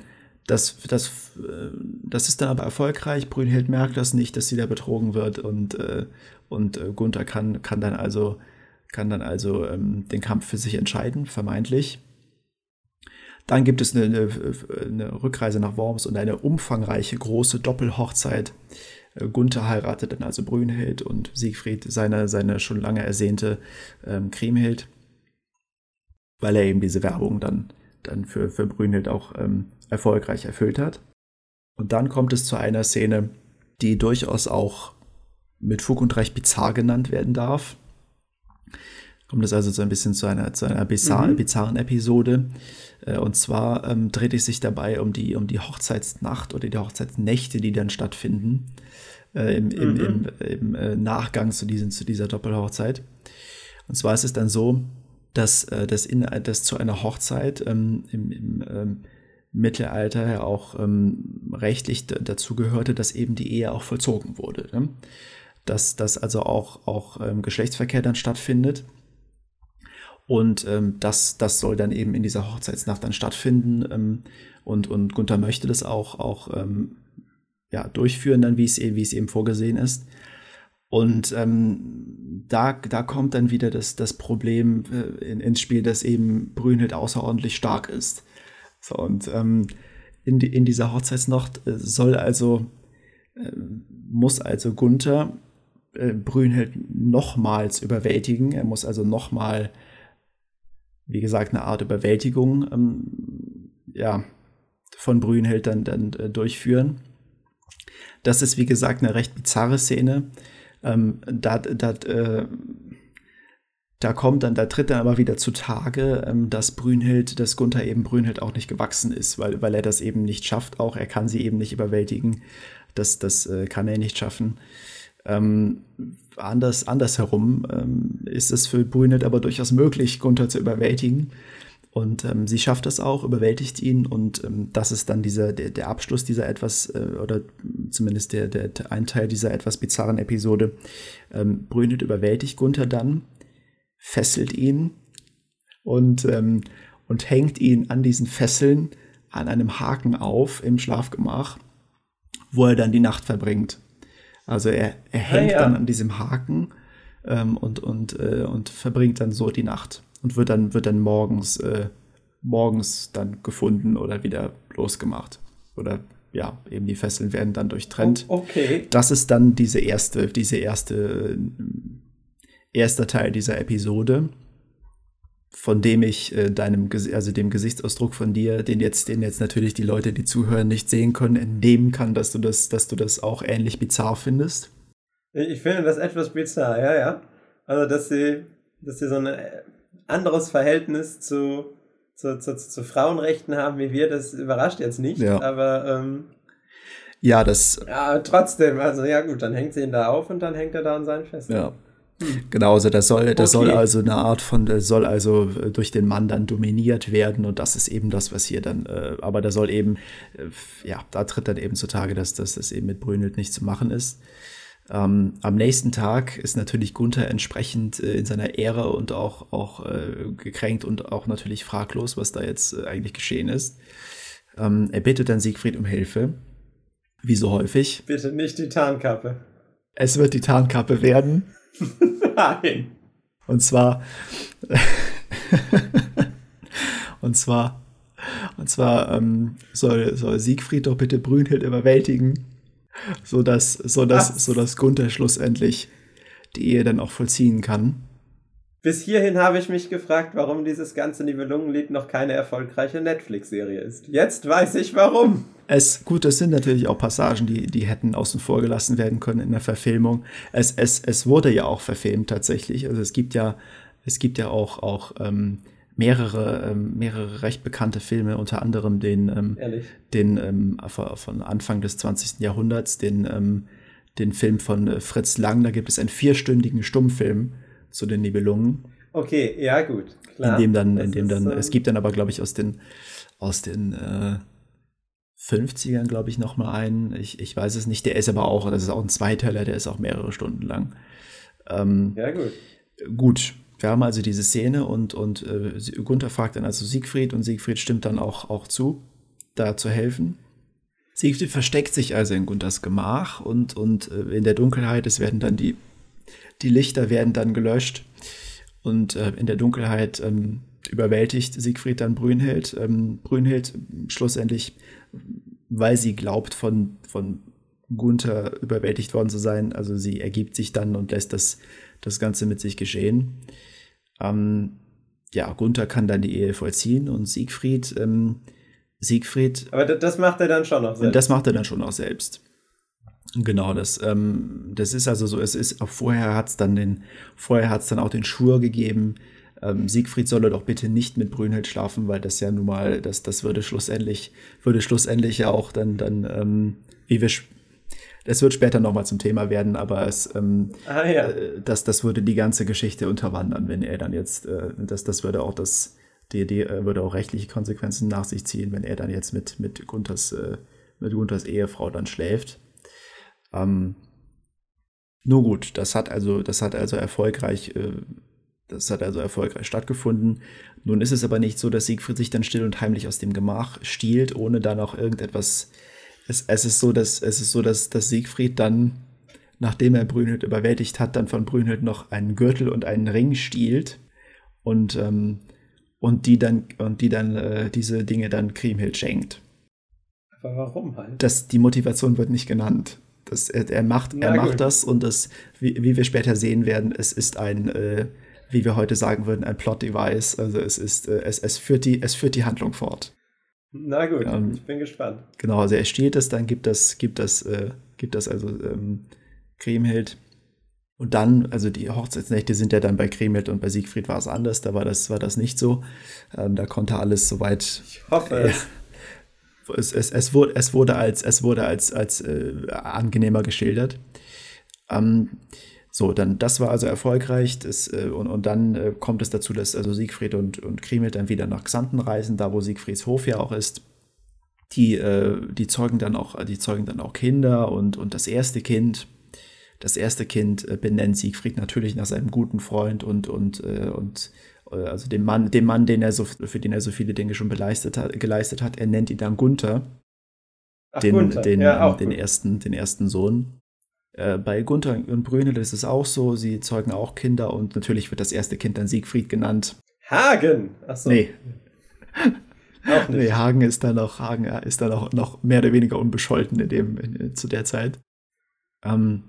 das, das, äh, das ist dann aber erfolgreich. Brünnhild merkt das nicht, dass sie da betrogen wird und, äh, und Gunther kann, kann dann also, kann dann also ähm, den Kampf für sich entscheiden, vermeintlich. Dann gibt es eine, eine, eine Rückreise nach Worms und eine umfangreiche große Doppelhochzeit. Äh, Gunther heiratet dann also Brünnhild und Siegfried seine, seine schon lange ersehnte ähm, Kriemhild, weil er eben diese Werbung dann, dann für, für Brünnhild auch ähm, erfolgreich erfüllt hat. Und dann kommt es zu einer Szene, die durchaus auch mit Fug und Recht bizarr genannt werden darf kommt es also so ein bisschen zu einer, zu einer bizarren, mhm. bizarren Episode. Äh, und zwar ähm, dreht es sich dabei um die, um die Hochzeitsnacht oder die Hochzeitsnächte, die dann stattfinden. Äh, im, im, mhm. im, im äh, Nachgang zu, diesen, zu dieser Doppelhochzeit. Und zwar ist es dann so, dass, äh, dass, in, dass zu einer Hochzeit ähm, im, im ähm, Mittelalter ja auch ähm, rechtlich dazu gehörte, dass eben die Ehe auch vollzogen wurde. Ne? Dass, dass also auch, auch ähm, Geschlechtsverkehr dann stattfindet. Und ähm, das, das soll dann eben in dieser Hochzeitsnacht dann stattfinden. Ähm, und, und Gunther möchte das auch, auch ähm, ja, durchführen, dann, wie es, wie es eben vorgesehen ist. Und ähm, da, da kommt dann wieder das, das Problem äh, in, ins Spiel, dass eben Brünnhild außerordentlich stark ist. So, und ähm, in, die, in dieser Hochzeitsnacht äh, soll also, äh, muss also Gunther äh, Brünnhild nochmals überwältigen. Er muss also nochmal wie gesagt, eine Art Überwältigung ähm, ja, von Brünnhild dann, dann äh, durchführen. Das ist, wie gesagt, eine recht bizarre Szene. Ähm, da, da, äh, da kommt dann, da tritt dann aber wieder zutage, ähm, dass Brünnhild, dass Gunther eben Brünnhild auch nicht gewachsen ist, weil, weil er das eben nicht schafft, auch er kann sie eben nicht überwältigen. Das, das äh, kann er nicht schaffen. Ähm, anders, andersherum ähm, ist es für Brünet aber durchaus möglich, Gunther zu überwältigen. Und ähm, sie schafft das auch, überwältigt ihn und ähm, das ist dann dieser, der, der Abschluss dieser etwas, äh, oder zumindest der, der, der, ein Teil dieser etwas bizarren Episode. Ähm, Brünet überwältigt Gunther dann, fesselt ihn und, ähm, und hängt ihn an diesen Fesseln an einem Haken auf im Schlafgemach, wo er dann die Nacht verbringt. Also er, er hängt ja, ja. dann an diesem Haken ähm, und, und, äh, und verbringt dann so die Nacht und wird dann, wird dann morgens, äh, morgens dann gefunden oder wieder losgemacht. Oder ja, eben die Fesseln werden dann durchtrennt. Oh, okay. Das ist dann diese erste, diese erste, äh, erster Teil dieser Episode von dem ich äh, deinem, also dem Gesichtsausdruck von dir, den jetzt, den jetzt natürlich die Leute, die zuhören, nicht sehen können, entnehmen kann, dass du das, dass du das auch ähnlich bizarr findest? Ich finde das etwas bizarr, ja, ja. Also, dass sie, dass sie so ein äh, anderes Verhältnis zu, zu, zu, zu Frauenrechten haben wie wir, das überrascht jetzt nicht, ja. aber ähm, ja, das. Ja, trotzdem, also ja gut, dann hängt sie ihn da auf und dann hängt er da an seinen Fesseln. Ja. Genau, also das soll, das okay. soll also eine Art von, das soll also äh, durch den Mann dann dominiert werden und das ist eben das, was hier dann, äh, aber da soll eben, äh, ja, da tritt dann eben zutage, dass, dass das eben mit Brünnhild nicht zu machen ist. Ähm, am nächsten Tag ist natürlich Gunther entsprechend äh, in seiner Ehre und auch, auch äh, gekränkt und auch natürlich fraglos, was da jetzt äh, eigentlich geschehen ist. Ähm, er bittet dann Siegfried um Hilfe, wie so häufig. Bitte nicht die Tarnkappe. Es wird die Tarnkappe werden. Nein. Und zwar. und zwar. Und zwar ähm, soll, soll Siegfried doch bitte Brünnhild überwältigen so dass, so dass, so dass Gunther schlussendlich die Ehe dann auch vollziehen kann. Bis hierhin habe ich mich gefragt, warum dieses ganze Nibelungenlied noch keine erfolgreiche Netflix-Serie ist. Jetzt weiß ich warum. Es, gut, das sind natürlich auch Passagen, die, die hätten außen vor gelassen werden können in der Verfilmung. Es, es, es wurde ja auch verfilmt tatsächlich. Also es gibt ja, es gibt ja auch, auch ähm, mehrere, ähm, mehrere recht bekannte Filme, unter anderem den, ähm, den ähm, von Anfang des 20. Jahrhunderts, den, ähm, den Film von äh, Fritz Lang. Da gibt es einen vierstündigen Stummfilm zu den Nibelungen. Okay, ja, gut. Klar. In dem dann, in dem dann, ist, es gibt dann aber, glaube ich, aus den, aus den äh, 50ern, glaube ich, noch mal einen. Ich, ich weiß es nicht. Der ist aber auch, das ist auch ein Zweiteiler, der ist auch mehrere Stunden lang. Ähm, ja, gut. Gut, wir haben also diese Szene und, und äh, Gunther fragt dann also Siegfried und Siegfried stimmt dann auch, auch zu, da zu helfen. Siegfried versteckt sich also in Gunthers Gemach und, und äh, in der Dunkelheit, es werden dann die, die Lichter werden dann gelöscht und äh, in der Dunkelheit ähm, überwältigt Siegfried dann Brünnhild. Ähm, Brünnhild schlussendlich, weil sie glaubt, von, von Gunther überwältigt worden zu sein, also sie ergibt sich dann und lässt das, das Ganze mit sich geschehen. Ähm, ja, Gunther kann dann die Ehe vollziehen und Siegfried, ähm, Siegfried. Aber das macht er dann schon noch selbst. Das macht er dann schon auch selbst. Genau, das, ähm, das ist also so, es ist auch vorher hat es dann den, vorher hat es dann auch den Schwur gegeben, ähm, Siegfried solle doch bitte nicht mit Brünnhild schlafen, weil das ja nun mal, das, das würde schlussendlich, würde schlussendlich ja auch dann, dann, ähm, wie wir es wird später nochmal zum Thema werden, aber es, ähm, ah, ja. äh, das, das würde die ganze Geschichte unterwandern, wenn er dann jetzt, äh, das, das würde auch das, die Idee äh, würde auch rechtliche Konsequenzen nach sich ziehen, wenn er dann jetzt mit, mit Gunthers, äh, mit Gunthers Ehefrau dann schläft. Ähm, nur gut, das hat also, das hat also erfolgreich, äh, das hat also erfolgreich stattgefunden. Nun ist es aber nicht so, dass Siegfried sich dann still und heimlich aus dem Gemach stiehlt, ohne da noch irgendetwas es, es ist so, dass es ist so, dass, dass Siegfried dann, nachdem er Brünnhild überwältigt hat, dann von Brünnhild noch einen Gürtel und einen Ring stiehlt und, ähm, und die dann und die dann äh, diese Dinge dann Kriemhild schenkt. Aber warum halt? Das, die Motivation wird nicht genannt. Das, er, er macht, er macht das und das, wie, wie wir später sehen werden, es ist ein, äh, wie wir heute sagen würden, ein Plot-Device. Also es ist, äh, es, es, führt die, es führt die Handlung fort. Na gut, ähm, ich bin gespannt. Genau, also er stiehlt es, dann gibt das, gibt das, äh, gibt das also ähm, Kriemhild. Und dann, also die Hochzeitsnächte sind ja dann bei Kriemhild und bei Siegfried war es anders, da war das, war das nicht so. Ähm, da konnte alles soweit. Ich hoffe äh, es. Es, es, wurde, es wurde als, es wurde als, als äh, angenehmer geschildert. Ähm, so, dann, das war also erfolgreich. Das, äh, und, und dann äh, kommt es dazu, dass also Siegfried und, und Kriemhild dann wieder nach Xanten reisen, da wo Siegfrieds Hof ja auch ist. Die, äh, die zeugen dann auch, die zeugen dann auch Kinder und, und das erste Kind, das erste Kind äh, benennt Siegfried natürlich nach seinem guten Freund und, und, äh, und also dem Mann, dem Mann, den er so, für den er so viele Dinge schon beleistet hat, geleistet hat. Er nennt ihn dann Gunther. Ach, den, Gunther. Den, ja, den, ersten, den ersten Sohn. Äh, bei Gunther und Brünnel ist es auch so, sie zeugen auch Kinder und natürlich wird das erste Kind dann Siegfried genannt. Hagen! Achso. Nee. auch nicht. Nee, Hagen ist dann noch, Hagen ist dann auch noch mehr oder weniger unbescholten in dem, in, zu der Zeit. Ähm,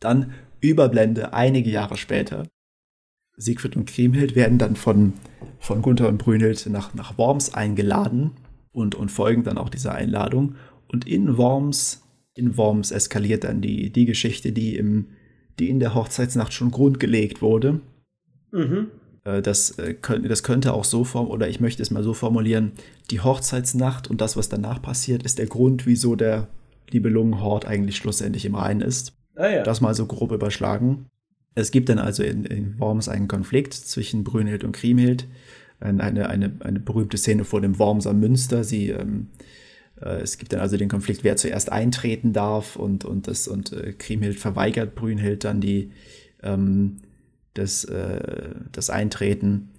dann Überblende einige Jahre später. Siegfried und Kriemhild werden dann von, von Gunther und Brünnhild nach, nach Worms eingeladen und, und folgen dann auch dieser Einladung. Und in Worms in Worms eskaliert dann die, die Geschichte, die, im, die in der Hochzeitsnacht schon grundgelegt wurde. Mhm. Äh, das, äh, das könnte auch so form oder ich möchte es mal so formulieren: Die Hochzeitsnacht und das, was danach passiert, ist der Grund, wieso der Libelungenhort eigentlich schlussendlich im Rhein ist. Ah, ja. Das mal so grob überschlagen. Es gibt dann also in, in Worms einen Konflikt zwischen Brünnhild und Kriemhild. Eine, eine, eine berühmte Szene vor dem Wormser Münster. Sie ähm, Äh, es gibt dann also den Konflikt, wer zuerst eintreten darf und, und, das, und äh, Kriemhild verweigert Brünnhild dann die, ähm, das, äh, das Eintreten.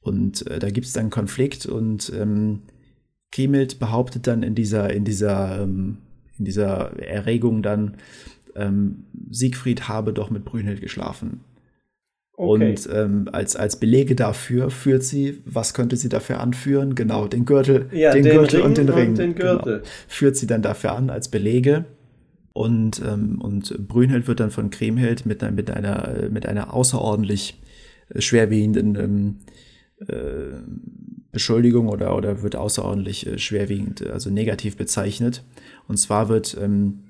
Und äh, da gibt es dann einen Konflikt und ähm, Kriemhild behauptet dann in dieser, in dieser, ähm, in dieser Erregung dann, ähm, Siegfried habe doch mit Brünnhild geschlafen. Okay. Und ähm, als, als Belege dafür führt sie, was könnte sie dafür anführen? Genau, den Gürtel, ja, den, den, Gürtel Ring und den Ring. Und den genau. Gürtel. Genau. Führt sie dann dafür an als Belege. Und, ähm, und Brünnhild wird dann von Kriemhild mit, mit, einer, mit einer außerordentlich äh, schwerwiegenden ähm, äh, Beschuldigung oder, oder wird außerordentlich äh, schwerwiegend, also negativ bezeichnet. Und zwar wird, ähm,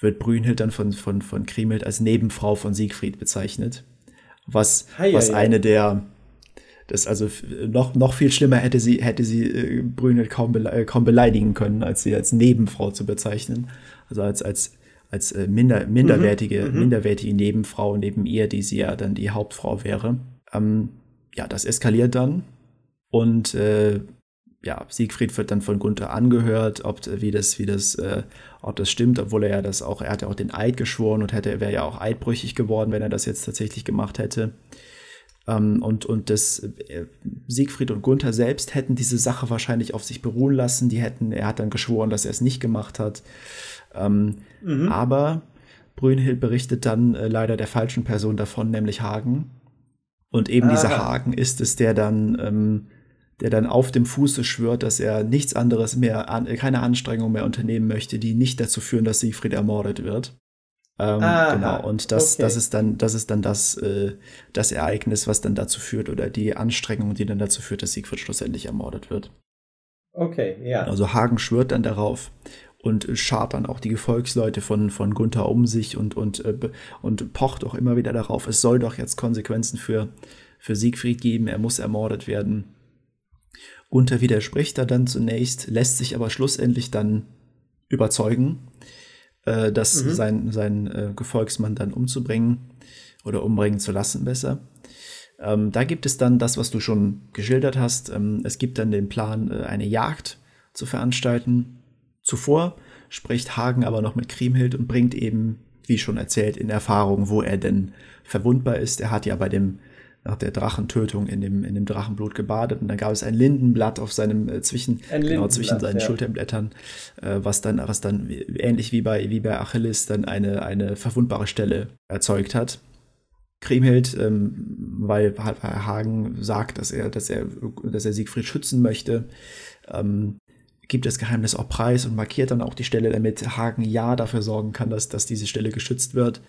wird Brünnhild dann von, von, von Kriemhild als Nebenfrau von Siegfried bezeichnet was, hei, was hei, eine der das also noch, noch viel schlimmer hätte sie, hätte sie äh, Brünnhild kaum, bele äh, kaum beleidigen können, als sie als Nebenfrau zu bezeichnen. Also als, als, als äh, minder, minderwertige, mhm, mhm, minderwertige Nebenfrau neben ihr, die sie ja dann die Hauptfrau wäre. Ähm, ja, das eskaliert dann. Und äh, ja, Siegfried wird dann von Gunther angehört, ob wie das, wie das, äh, ob das stimmt, obwohl er ja das auch, er hat ja auch den Eid geschworen und hätte, er wäre ja auch eidbrüchig geworden, wenn er das jetzt tatsächlich gemacht hätte. Ähm, und, und das äh, Siegfried und Gunther selbst hätten diese Sache wahrscheinlich auf sich beruhen lassen. Die hätten, er hat dann geschworen, dass er es nicht gemacht hat. Ähm, mhm. Aber Brünnhild berichtet dann äh, leider der falschen Person davon, nämlich Hagen. Und eben ah. dieser Hagen ist es, der dann ähm, der dann auf dem Fuße schwört, dass er nichts anderes mehr, an, keine Anstrengung mehr unternehmen möchte, die nicht dazu führen, dass Siegfried ermordet wird. Ähm, genau, und das, okay. das ist dann, das ist dann das, äh, das Ereignis, was dann dazu führt, oder die Anstrengung, die dann dazu führt, dass Siegfried schlussendlich ermordet wird. Okay, ja. Also Hagen schwört dann darauf und schart dann auch die Gefolgsleute von, von Gunther um sich und, und, äh, und pocht auch immer wieder darauf, es soll doch jetzt Konsequenzen für, für Siegfried geben, er muss ermordet werden. Gunther widerspricht da dann zunächst, lässt sich aber schlussendlich dann überzeugen, äh, das mhm. sein, sein äh, Gefolgsmann dann umzubringen oder umbringen zu lassen besser. Ähm, da gibt es dann das, was du schon geschildert hast. Ähm, es gibt dann den Plan, äh, eine Jagd zu veranstalten. Zuvor spricht Hagen aber noch mit Kriemhild und bringt eben, wie schon erzählt, in Erfahrung, wo er denn verwundbar ist. Er hat ja bei dem nach der Drachentötung in dem, in dem Drachenblut gebadet. Und dann gab es ein Lindenblatt auf seinem, äh, zwischen, genau, zwischen seinen ja. Schulterblättern, äh, was dann, was dann ähnlich wie bei, wie bei Achilles dann eine, eine verwundbare Stelle erzeugt hat. Kriemhild, ähm, weil Hagen sagt, dass er, dass er, dass er Siegfried schützen möchte, ähm, gibt das Geheimnis auch preis und markiert dann auch die Stelle, damit Hagen ja dafür sorgen kann, dass, dass diese Stelle geschützt wird.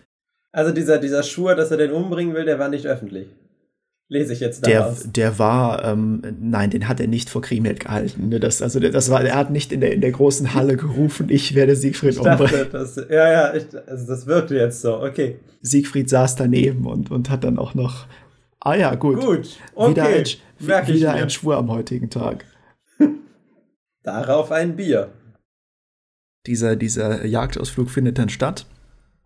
Also dieser, dieser Schwur, dass er den umbringen will, der war nicht öffentlich. Lese ich jetzt daraus. Der, der war, ähm, nein, den hat er nicht vor Kriemhild gehalten. Ne? Das, also das war, er hat nicht in der, in der großen Halle gerufen, ich werde Siegfried ich dachte, umbringen. Das, ja, ja, ich, also das wirkte jetzt so, okay. Siegfried saß daneben und, und hat dann auch noch, ah ja, gut. Gut, okay. Wieder ein, wieder ein Schwur am heutigen Tag. Darauf ein Bier. Dieser, dieser Jagdausflug findet dann statt.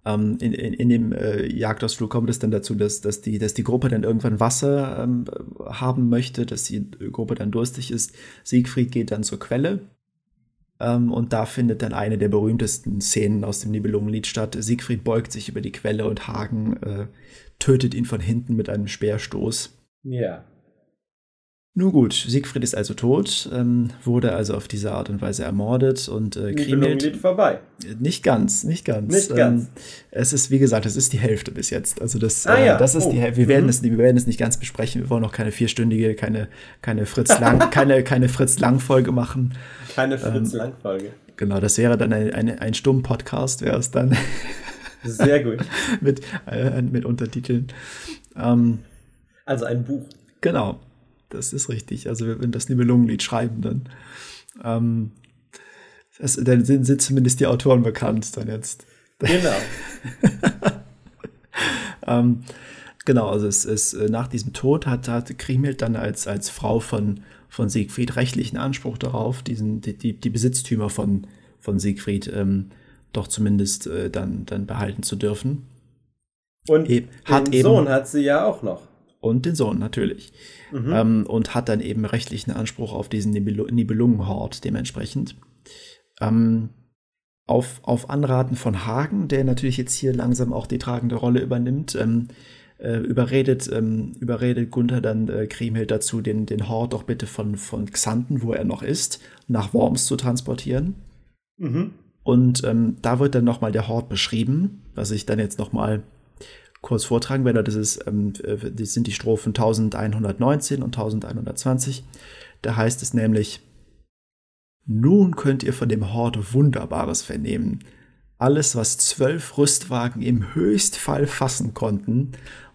Ähm, in, in, in, dem äh, Jagdausflug kommt es dann dazu, dass, dass, die, dass die Gruppe dann irgendwann Wasser ähm, haben möchte, dass die Gruppe dann durstig ist. Siegfried geht dann zur Quelle ähm, und da findet dann eine der berühmtesten Szenen aus dem Nibelungenlied statt. Siegfried beugt sich über die Quelle und Hagen äh, tötet ihn von hinten mit einem Speerstoß. Ja. Nun gut, Siegfried ist also tot, ähm, wurde also auf diese Art und Weise ermordet und äh, Kriemhild... vorbei. Nicht ganz, nicht ganz. Nicht ganz. Ähm, es ist, wie gesagt, es ist die Hälfte bis jetzt. Also das, ah, äh, ja. das ist oh. die Hälfte. Wir, werden mhm. es, wir werden es nicht ganz besprechen. Wir wollen noch keine vierstündige, keine, keine Fritz Lang, keine, keine Fritz Lang-Folge machen. Keine Fritz ähm, Lang-Folge. Genau, das wäre dann ein, ein, ein Stumm-Podcast, wäre es dann. Sehr gut. mit, äh, mit Untertiteln. Ähm, also ein Buch. Genau. Das ist richtig. Also wir würden das Nibelungenlied schreiben, dann, ähm, das, dann sind, sind zumindest die Autoren bekannt dann jetzt. Genau. ähm, genau, also es ist nach diesem Tod hat, hat Kriemhild dann als, als Frau von, von Siegfried rechtlichen Anspruch darauf, diesen, die, die, die Besitztümer von, von Siegfried ähm, doch zumindest äh, dann, dann behalten zu dürfen. Und e den den Sohn hat sie ja auch noch. Und den Sohn natürlich mhm. ähm, und hat dann eben rechtlichen Anspruch auf diesen Nibel Nibelungenhort dementsprechend. ähm, auf, auf Anraten von Hagen, der natürlich jetzt hier langsam auch die tragende Rolle übernimmt, ähm, äh, überredet, ähm, überredet Gunther dann äh, Kriemhild dazu, den, den Hort doch bitte von, von Xanten, wo er noch ist, nach Worms zu transportieren. Mhm. Und ähm, da wird dann nochmal der Hort beschrieben, was ich dann jetzt nochmal kurz vortragen werde. Das, ist, ähm, äh, das sind die Strophen 1119 und 1120. Da heißt es nämlich, nun könnt ihr von dem Hort Wunderbares vernehmen. Alles, was zwölf Rüstwagen im Höchstfall fassen konnten,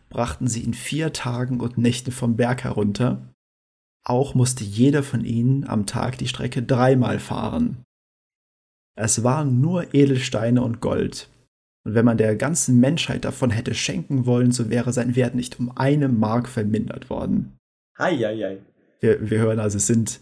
brachten sie in vier Tagen und Nächten vom Berg herunter. Auch musste jeder von ihnen am Tag die Strecke dreimal fahren. Es waren nur Edelsteine und Gold. Und wenn man der ganzen Menschheit davon hätte schenken wollen, so wäre sein Wert nicht um eine Mark vermindert worden. Heieiei. Wir, wir hören also, es sind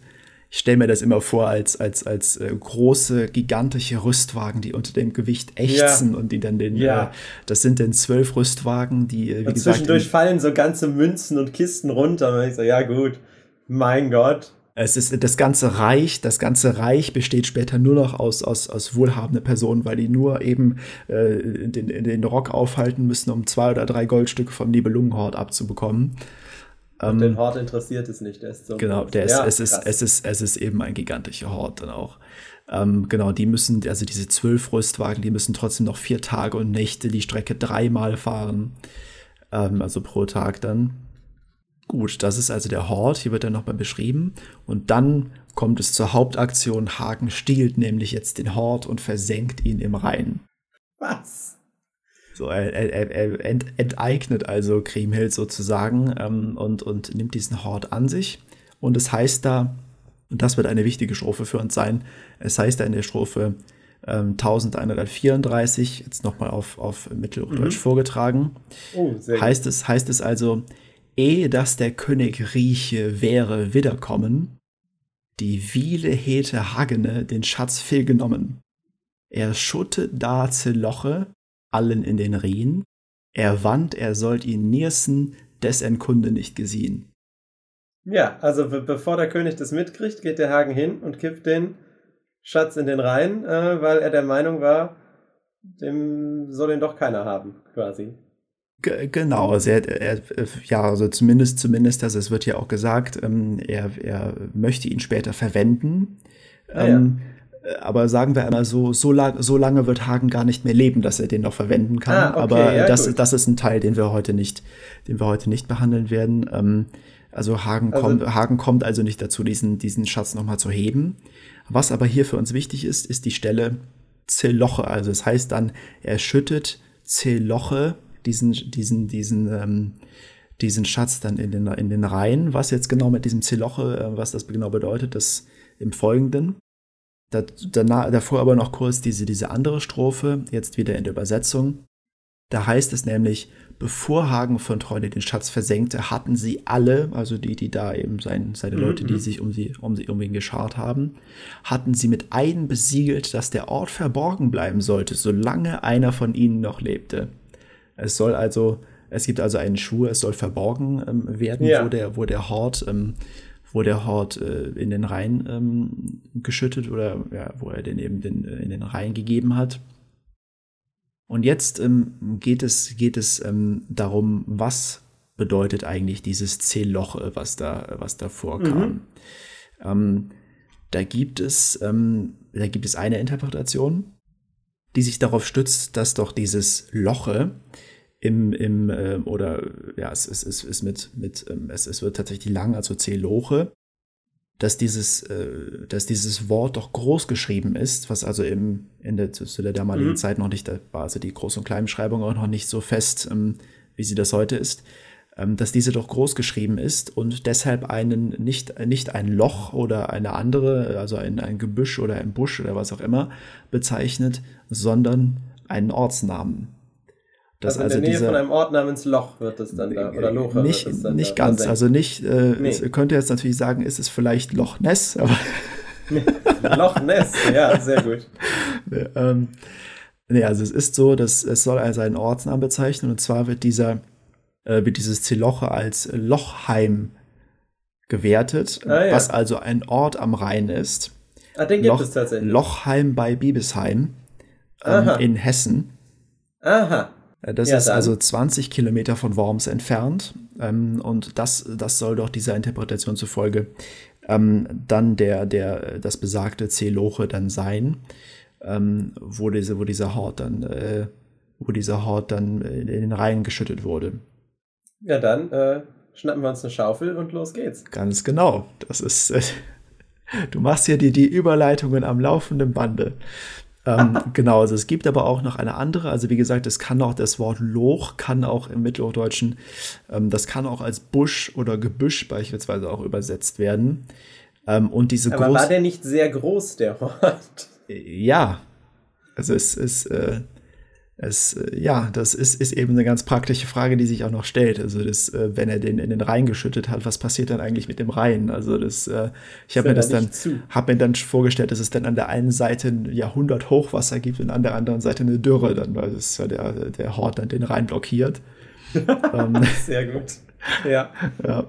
ich stelle mir das immer vor als, als, als äh, große, gigantische Rüstwagen, die unter dem Gewicht ächzen ja. und die dann den, ja. äh, das sind dann zwölf Rüstwagen, die, äh, wie und gesagt. Zwischendurch fallen so ganze Münzen und Kisten runter und ich so, ja gut, mein Gott. Es ist das ganze Reich, das ganze Reich besteht später nur noch aus, aus, aus wohlhabenden Personen, weil die nur eben äh, den, den Rock aufhalten müssen, um zwei oder drei Goldstücke vom Nibelungenhort abzubekommen. Und den ähm, Hort interessiert es nicht. Der ist so genau, der ist, ja, es, ist, es, ist, es ist eben ein gigantischer Hort dann auch. Ähm, genau, die müssen, also diese zwölf Rüstwagen, die müssen trotzdem noch vier Tage und Nächte die Strecke dreimal fahren. Ähm, also pro Tag dann. Gut, das ist also der Hort, hier wird er nochmal beschrieben. Und dann kommt es zur Hauptaktion. Hagen stiehlt nämlich jetzt den Hort und versenkt ihn im Rhein. Was? So, er, er, er ent, enteignet also Kriemhild sozusagen ähm, und, und nimmt diesen Hort an sich. Und es heißt da, und das wird eine wichtige Strophe für uns sein, es heißt da in der Strophe ähm, 1134, jetzt nochmal auf, auf Mittelhochdeutsch mhm. vorgetragen, oh, heißt, es, heißt es also, ehe dass der König rieche, wäre wiederkommen, die Wiele hätte Hagene den Schatz fehlgenommen. Er schutte da Zeloche, allen in den Rien. Er wandt, er sollt ihn niersen, des en Kunde nicht gesehen. Ja, also be bevor der König das mitkriegt, geht der Hagen hin und kippt den Schatz in den Rhein, äh, weil er der Meinung war, dem soll ihn doch keiner haben, quasi. Genau, also er, er, ja, also zumindest, zumindest, also es wird ja auch gesagt, ähm, er, er möchte ihn später verwenden. Ah, ähm, ja. Aber sagen wir einmal so, so, lang, so, lange wird Hagen gar nicht mehr leben, dass er den noch verwenden kann. Ah, okay, aber ja, das, das ist ein Teil, den wir heute nicht, den wir heute nicht behandeln werden. Ähm, also, Hagen, also kommt, Hagen kommt also nicht dazu, diesen, diesen Schatz nochmal zu heben. Was aber hier für uns wichtig ist, ist die Stelle Zeloche. Also es das heißt dann, er schüttet Zeloche, diesen, diesen, diesen, ähm, diesen Schatz dann in den, in den Rhein. Was jetzt genau mit diesem Zeloche, äh, was das genau bedeutet, das im Folgenden. Danach, davor aber noch kurz diese, diese andere Strophe, jetzt wieder in der Übersetzung. Da heißt es nämlich, bevor Hagen von Treune den Schatz versenkte, hatten sie alle, also die, die da eben sein, seine Leute, die mhm. sich um, sie, um, sie, um ihn geschart haben, hatten sie mit Eiden besiegelt, dass der Ort verborgen bleiben sollte, solange einer von ihnen noch lebte. Es soll also, es gibt also einen Schuh, es soll verborgen ähm, werden, ja. wo, der, wo der Hort ähm, wo der Hort äh, in den Rhein ähm, geschüttet oder ja, wo er den eben den, äh, in den Rhein gegeben hat. Und jetzt ähm, geht es, geht es ähm, darum, was bedeutet eigentlich dieses C-Loch, äh, was da, was da vorkam. Mhm. Ähm, da gibt es, da gibt es eine Interpretation, die sich darauf stützt, dass doch dieses Loche im, im äh, oder ja, es, es, es ist mit, mit ähm, es, es wird tatsächlich lang, also Celoche, dass dieses, äh, dass dieses Wort doch groß geschrieben ist, was also im, in der, zu der damaligen mhm. Zeit noch nicht, da war also die Groß- und Kleinschreibung auch noch nicht so fest, ähm, wie sie das heute ist, dass diese doch groß geschrieben ist und deshalb einen, nicht, nicht ein Loch oder eine andere, also ein, ein Gebüsch oder ein Busch oder was auch immer bezeichnet, sondern einen Ortsnamen. Das also in der Nähe dieser, von einem Ort namens Loch wird es dann da, oder Loche Nicht, nicht ganz, versenkt. also nicht, äh, nee. es könnte jetzt natürlich sagen, ist es vielleicht Loch Ness, aber... Loch Ness, ja, sehr gut. nee, ähm, nee, also es ist so, dass es soll also einen Ortsnamen bezeichnen und zwar wird dieser, äh, wird dieses Zeloche als Lochheim gewertet, ah, ja. was also ein Ort am Rhein ist. Ah, den gibt Loch, es tatsächlich. Lochheim bei Biebesheim ähm, in Hessen. Aha. Äh, das ja, ist dann. also 20 Kilometer von Worms entfernt. Ähm, und das, das soll doch dieser Interpretation zufolge ähm, dann der, der, das besagte C-Loche dann sein, ähm, wo, diese, wo dieser Hort dann, äh, wo dieser Hort dann in den Rhein geschüttet wurde. Ja, dann äh, schnappen wir uns eine Schaufel und los geht's. Ganz genau. Das ist, äh, du machst hier die, die Überleitungen am laufenden Bande. ähm, genau, also es gibt aber auch noch eine andere, also wie gesagt, es kann auch das Wort Loch, kann auch im Mittelhochdeutschen, ähm, das kann auch als Busch oder Gebüsch beispielsweise auch übersetzt werden. Ähm, und diese aber war der nicht sehr groß, der Ort? Ja, also es ist, äh, es, äh, ja, das ist, ist eben eine ganz praktische Frage, die sich auch noch stellt. Also, das, äh, wenn er den in den Rhein geschüttet hat, was passiert dann eigentlich mit dem Rhein? Also, das, äh, ich habe mir das dann, habe mir dann vorgestellt, dass es dann an der einen Seite ein Jahrhundert Hochwasser gibt und an der anderen Seite eine Dürre, dann, weil es ja der, der Hort dann den Rhein blockiert. ähm, Sehr gut. Ja. ja,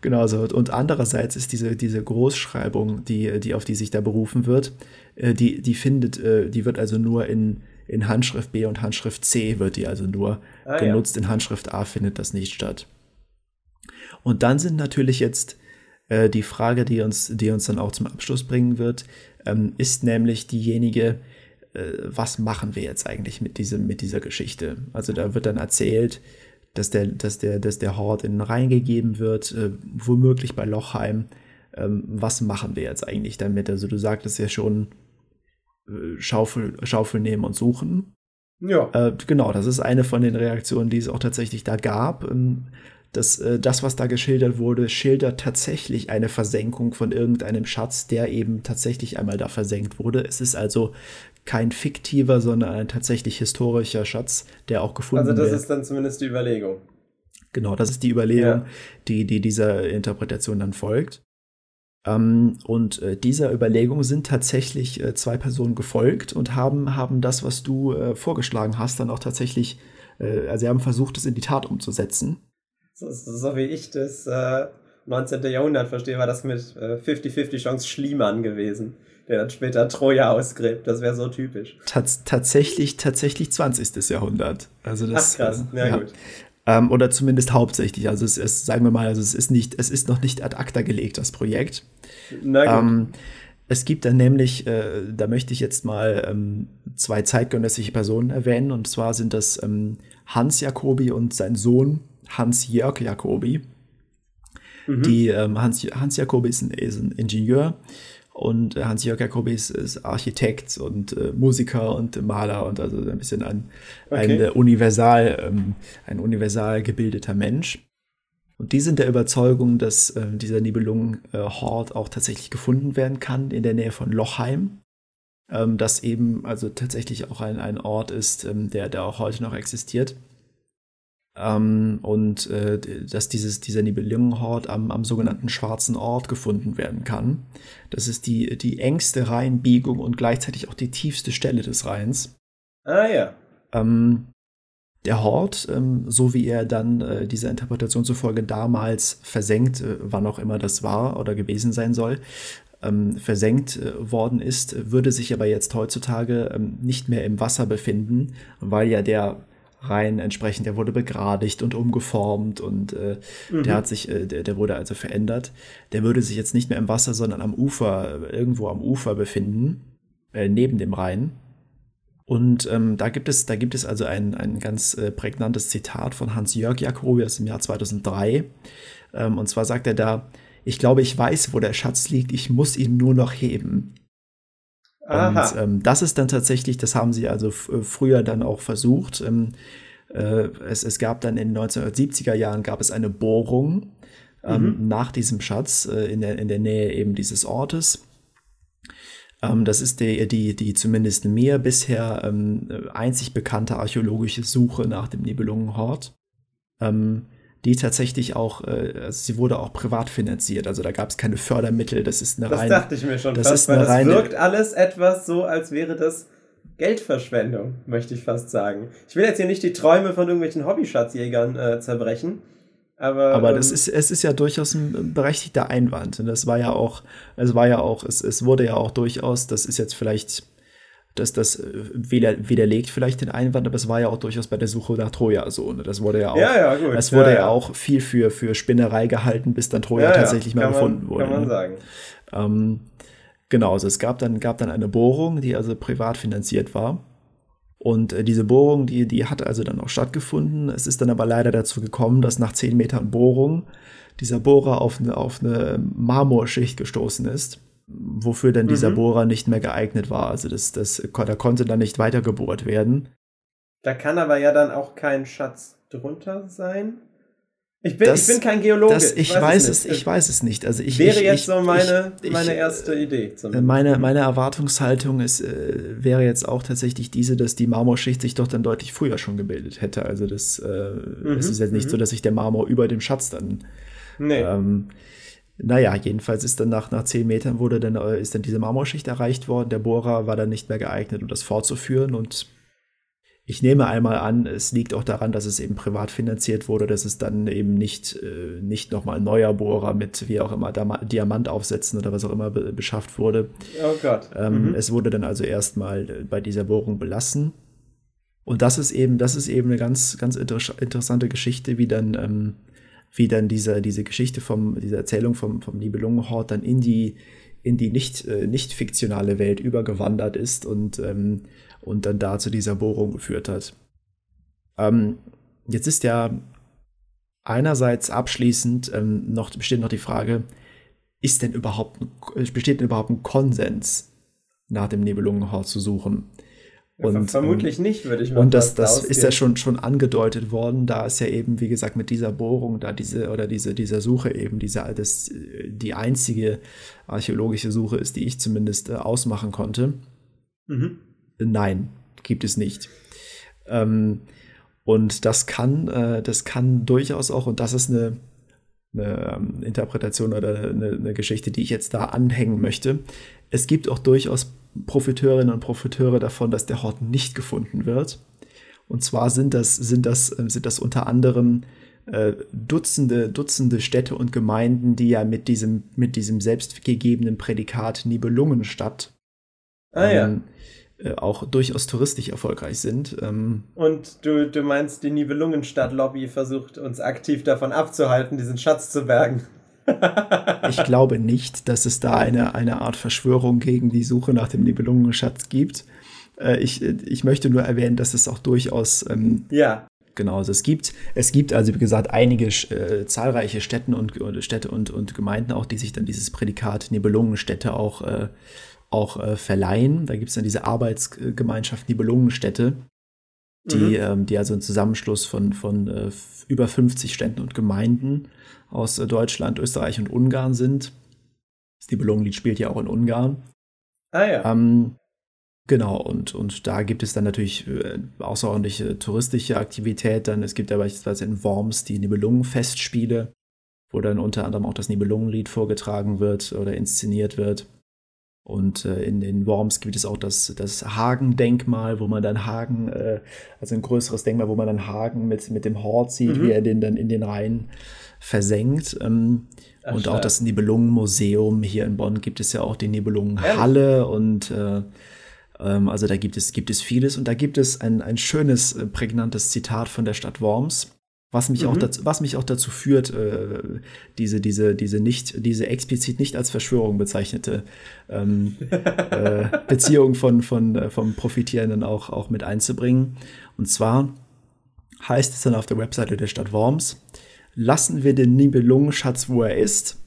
genau so. Und andererseits ist diese, diese Großschreibung, die, die, auf die sich da berufen wird, die, die findet, die wird also nur in in Handschrift B und Handschrift C wird die also nur ah, genutzt. Ja. In Handschrift A findet das nicht statt. Und dann sind natürlich jetzt äh, die Frage, die uns, die uns dann auch zum Abschluss bringen wird, ähm, ist nämlich diejenige, äh, was machen wir jetzt eigentlich mit, diesem, mit dieser Geschichte? Also da wird dann erzählt, dass der, dass der, dass der Hort in den Rhein gegeben wird, äh, womöglich bei Lochheim. Ähm, was machen wir jetzt eigentlich damit? Also du sagtest ja schon, Schaufel, Schaufel nehmen und suchen. Ja. Äh, genau, das ist eine von den Reaktionen, die es auch tatsächlich da gab. Ähm, das, äh, das, was da geschildert wurde, schildert tatsächlich eine Versenkung von irgendeinem Schatz, der eben tatsächlich einmal da versenkt wurde. Es ist also kein fiktiver, sondern ein tatsächlich historischer Schatz, der auch gefunden wurde. Also das wird. ist dann zumindest die Überlegung. Genau, das ist die Überlegung, ja. die, die dieser Interpretation dann folgt. Ähm, und äh, dieser Überlegung sind tatsächlich äh, zwei Personen gefolgt und haben, haben das, was du äh, vorgeschlagen hast, dann auch tatsächlich, also sie haben versucht, es in die Tat umzusetzen. So, so wie ich das 19. Äh, Jahrhundert verstehe, war das mit 50-50 äh, Chance Schliemann gewesen, der dann später Troja ausgräbt. Das wäre so typisch. Tats tatsächlich, tatsächlich 20. Jahrhundert. Also das, Ach krass, ja, ja. gut. Ähm, oder zumindest hauptsächlich. Also es ist, sagen wir mal, also es ist nicht, es ist noch nicht ad acta gelegt, das Projekt. Na gut. Ähm, es gibt dann nämlich, äh, da möchte ich jetzt mal ähm, zwei zeitgenössische Personen erwähnen, und zwar sind das ähm, Hans Jacobi und sein Sohn Hans-Jörg Jacobi. Mhm. Die, ähm, Hans, Hans Jacobi ist ein, ist ein Ingenieur und Hans-Jörg Jacobi ist, ist, Architekt und äh, Musiker und Maler und also ein bisschen ein, okay. ein, äh, universal, ähm, ein universal gebildeter Mensch. Und die sind der Überzeugung, dass äh, dieser Nibelungen-Hort auch tatsächlich gefunden werden kann in der Nähe von Lochheim. Ähm, das eben also tatsächlich auch ein, ein Ort ist, ähm, der, der auch heute noch existiert. Ähm, und äh, dass dieses, dieser Nibelungenhort am, am sogenannten Schwarzen Ort gefunden werden kann. Das ist die, die engste Rheinbiegung und gleichzeitig auch die tiefste Stelle des Rheins. Ah ja. Ähm, der Hort, ähm, so wie er dann äh, dieser Interpretation zufolge damals versenkt, äh, wann auch immer das war oder gewesen sein soll, ähm, versenkt äh, worden ist, würde sich aber jetzt heutzutage ähm, nicht mehr im Wasser befinden, weil ja der rein entsprechend, der wurde begradigt und umgeformt und äh, mhm. der hat sich, äh, der, der, wurde also verändert. Der würde sich jetzt nicht mehr im Wasser, sondern am Ufer, irgendwo am Ufer befinden, äh, neben dem Rhein. Und ähm, da gibt es, da gibt es also ein, ein ganz äh, prägnantes Zitat von Hans-Jörg Jacobi aus dem Jahr 2003. Ähm, und zwar sagt er da, ich glaube, ich weiß, wo der Schatz liegt, ich muss ihn nur noch heben. Und ähm, das ist dann tatsächlich, das haben sie also äh, früher dann auch versucht. Ähm, äh, es, es gab dann in den 1970er Jahren gab es eine Bohrung ähm, mhm. nach diesem Schatz äh, in, der, in der Nähe eben dieses Ortes. Ähm, das ist die, die, die zumindest mir bisher ähm, einzig bekannte archäologische Suche nach dem Nibelungenhort. Ähm, die tatsächlich auch, äh, also sie wurde auch privat finanziert. Also da gab es keine Fördermittel. Das ist eine das reine. Das dachte ich mir schon das fast, ist eine weil reine, das wirkt alles etwas so, als wäre das Geldverschwendung, möchte ich fast sagen. Ich will jetzt hier nicht die Träume von irgendwelchen Hobbyschatzjägern äh, zerbrechen, Aber, aber das ähm, ist, es ist ja durchaus ein berechtigter Einwand. Und das war ja auch, es war ja auch, es, es wurde ja auch durchaus, das ist jetzt vielleicht, dass das äh, weder, widerlegt vielleicht den Einwand, aber es war ja auch durchaus bei der Suche nach Troja so. Ne? Das wurde ja auch, ja, ja, gut. es wurde ja, ja, auch viel für, für Spinnerei gehalten, bis dann Troja tatsächlich mal gefunden man, wurde. Kann man ne? sagen. Ähm, genau, also es gab dann, gab dann eine Bohrung, die also privat finanziert war. Und äh, diese Bohrung, die, die hat also dann auch stattgefunden. Es ist dann aber leider dazu gekommen, dass nach zehn Metern Bohrung dieser Bohrer auf eine, auf eine Marmorschicht gestoßen ist, wofür dann mhm. dieser Bohrer nicht mehr geeignet war. Also das, das, da konnte dann nicht weiter gebohrt werden. Da kann aber ja dann auch kein Schatz drunter sein. Ich bin, das, ich bin kein Geologe. Das, ich, ich, weiß, weiß es, ich weiß es nicht. Also ich, wäre ich, jetzt so meine, meine erste Idee. Meine, meine Erwartungshaltung ist, äh, wäre jetzt auch tatsächlich diese, dass die Marmorschicht sich doch dann deutlich früher schon gebildet hätte. Also das äh, mhm, es ist jetzt nicht mhm. so, dass sich der Marmor über dem Schatz dann. Nee. Ähm, naja, jedenfalls ist dann nach, nach zehn Metern wurde dann, äh, ist dann diese Marmorschicht erreicht worden. Der Bohrer war dann nicht mehr geeignet, um das fortzuführen und ich nehme einmal an, es liegt auch daran, dass es eben privat finanziert wurde, dass es dann eben nicht, äh, nicht nochmal ein neuer Bohrer mit wie auch immer Diamant aufsetzen oder was auch immer be beschafft wurde. Oh Gott. Ähm, mhm. Es wurde dann also erstmal bei dieser Bohrung belassen. Und das ist eben, das ist eben eine ganz, ganz inter interessante Geschichte, wie dann, ähm, wie dann diese, diese Geschichte vom, diese Erzählung vom, vom Nibelungenhort dann in die, in die nicht, äh, nicht fiktionale Welt übergewandert ist und ähm, und dann da zu dieser Bohrung geführt hat. Ähm, jetzt ist ja einerseits abschließend ähm, noch besteht noch die Frage, ist denn überhaupt besteht denn überhaupt ein Konsens nach dem Nibelungenhort zu suchen? Und, vermutlich ähm, nicht, würde ich mal Und das, das ist ja schon, schon angedeutet worden, da ist ja eben, wie gesagt, mit dieser Bohrung, da diese, oder diese, dieser Suche eben, diese, das, die einzige archäologische Suche ist, die ich zumindest äh, ausmachen konnte. Mhm. Nein, gibt es nicht. Ähm, und das kann, äh, das kann durchaus auch, und das ist eine, eine ähm, Interpretation oder eine, eine, Geschichte, die ich jetzt da anhängen möchte. Es gibt auch durchaus Profiteurinnen und Profiteure davon, dass der Hort nicht gefunden wird. Und zwar sind das, sind das, äh, sind das unter anderem äh, Dutzende, Dutzende Städte und Gemeinden, die ja mit diesem, mit diesem selbstgegebenen Prädikat Nibelungenstadt ah, ja. ähm, äh, auch durchaus touristisch erfolgreich sind. Ähm Und du, du meinst, die Nibelungenstadt-Lobby versucht uns aktiv davon abzuhalten, diesen Schatz zu bergen? Ich glaube nicht, dass es da eine, eine Art Verschwörung gegen die Suche nach dem Nibelungenschatz gibt. Äh, ich, ich möchte nur erwähnen, dass es auch durchaus ähm, ja. Genau, also es gibt, es gibt also wie gesagt einige äh, zahlreiche Städten und Städte und, und Gemeinden auch, die sich dann dieses Prädikat Nibelungenstädte auch äh, auch äh, verleihen. Da gibt es dann diese Arbeitsgemeinschaft Nibelungenstädte, die, mhm. ähm, die also ein Zusammenschluss von, von äh, über 50 Städten und Gemeinden aus äh, Deutschland, Österreich und Ungarn sind. Das Nibelungenlied spielt ja auch in Ungarn. Ah ja. Ähm, Genau, und, und da gibt es dann natürlich äh, außerordentliche touristische Aktivität. Dann, es gibt ja beispielsweise in Worms die Nibelungenfestspiele, wo dann unter anderem auch das Nibelungenlied vorgetragen wird oder inszeniert wird. Und äh, in den Worms gibt es auch das, das Hagen-Denkmal, wo man dann Hagen, äh, also ein größeres Denkmal, wo man dann Hagen mit, mit dem Hort sieht, mhm. wie er den dann in den Rhein versenkt. Ähm, Ach, und auch das Nibelungen-Museum hier in Bonn gibt es ja auch die Nibelungen-Halle und äh, ähm, also da gibt es, gibt es vieles und da gibt es ein, ein schönes, äh, prägnantes Zitat von der Stadt Worms. Was mich, mhm. auch dazu, was mich auch dazu führt, äh, diese, diese, diese, nicht, diese explizit nicht als Verschwörung bezeichnete ähm, äh, Beziehung von, von, äh, vom Profitierenden auch, auch mit einzubringen. Und zwar heißt es dann auf der Webseite der Stadt Worms, lassen wir den Nibelungenschatz, wo er ist,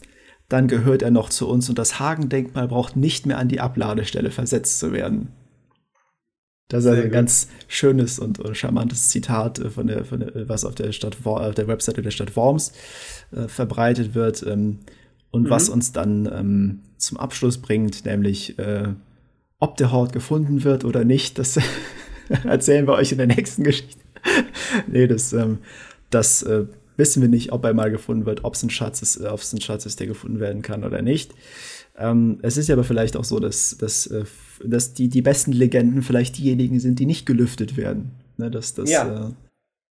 dann gehört er noch zu uns und das Hagendenkmal braucht nicht mehr an die Abladestelle versetzt zu werden. Das ist also ein ganz schönes und, und, charmantes Zitat, äh, von der, von der, was auf der, Stadt, auf der Webseite der Stadt Worms äh, verbreitet wird ähm, und mhm. was uns dann ähm, zum Abschluss bringt, nämlich äh, ob der Hort gefunden wird oder nicht, das erzählen wir euch in der nächsten Geschichte. nee, das, ähm, das äh, wissen wir nicht, ob er mal gefunden wird, ob es ein Schatz ist, ob es ein Schatz ist, der gefunden werden kann oder nicht. Ähm, es ist ja aber vielleicht auch so, dass, dass, äh, dass die, die besten Legenden vielleicht diejenigen sind, die nicht gelüftet werden. Ne, dass, dass, ja. äh,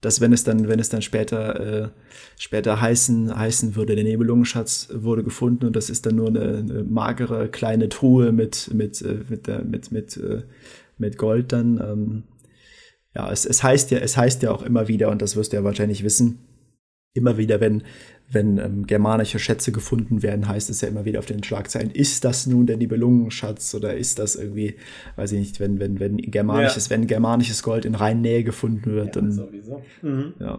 dass wenn es dann, wenn es dann später, äh, später heißen, heißen würde, der Nebelungenschatz wurde gefunden und das ist dann nur eine, eine magere kleine Truhe mit, mit, äh, mit, mit, mit, mit, äh, mit Gold, dann ähm, ja, es, es heißt ja, es heißt ja auch immer wieder, und das wirst du ja wahrscheinlich wissen, immer wieder, wenn, wenn ähm, germanische Schätze gefunden werden, heißt es ja immer wieder auf den Schlagzeilen, ist das nun der Nibelungenschatz oder ist das irgendwie, weiß ich nicht, wenn, wenn, wenn germanisches, ja. wenn germanisches Gold in Rheinnähe gefunden wird, ja, dann. Sowieso. Mhm. Ja.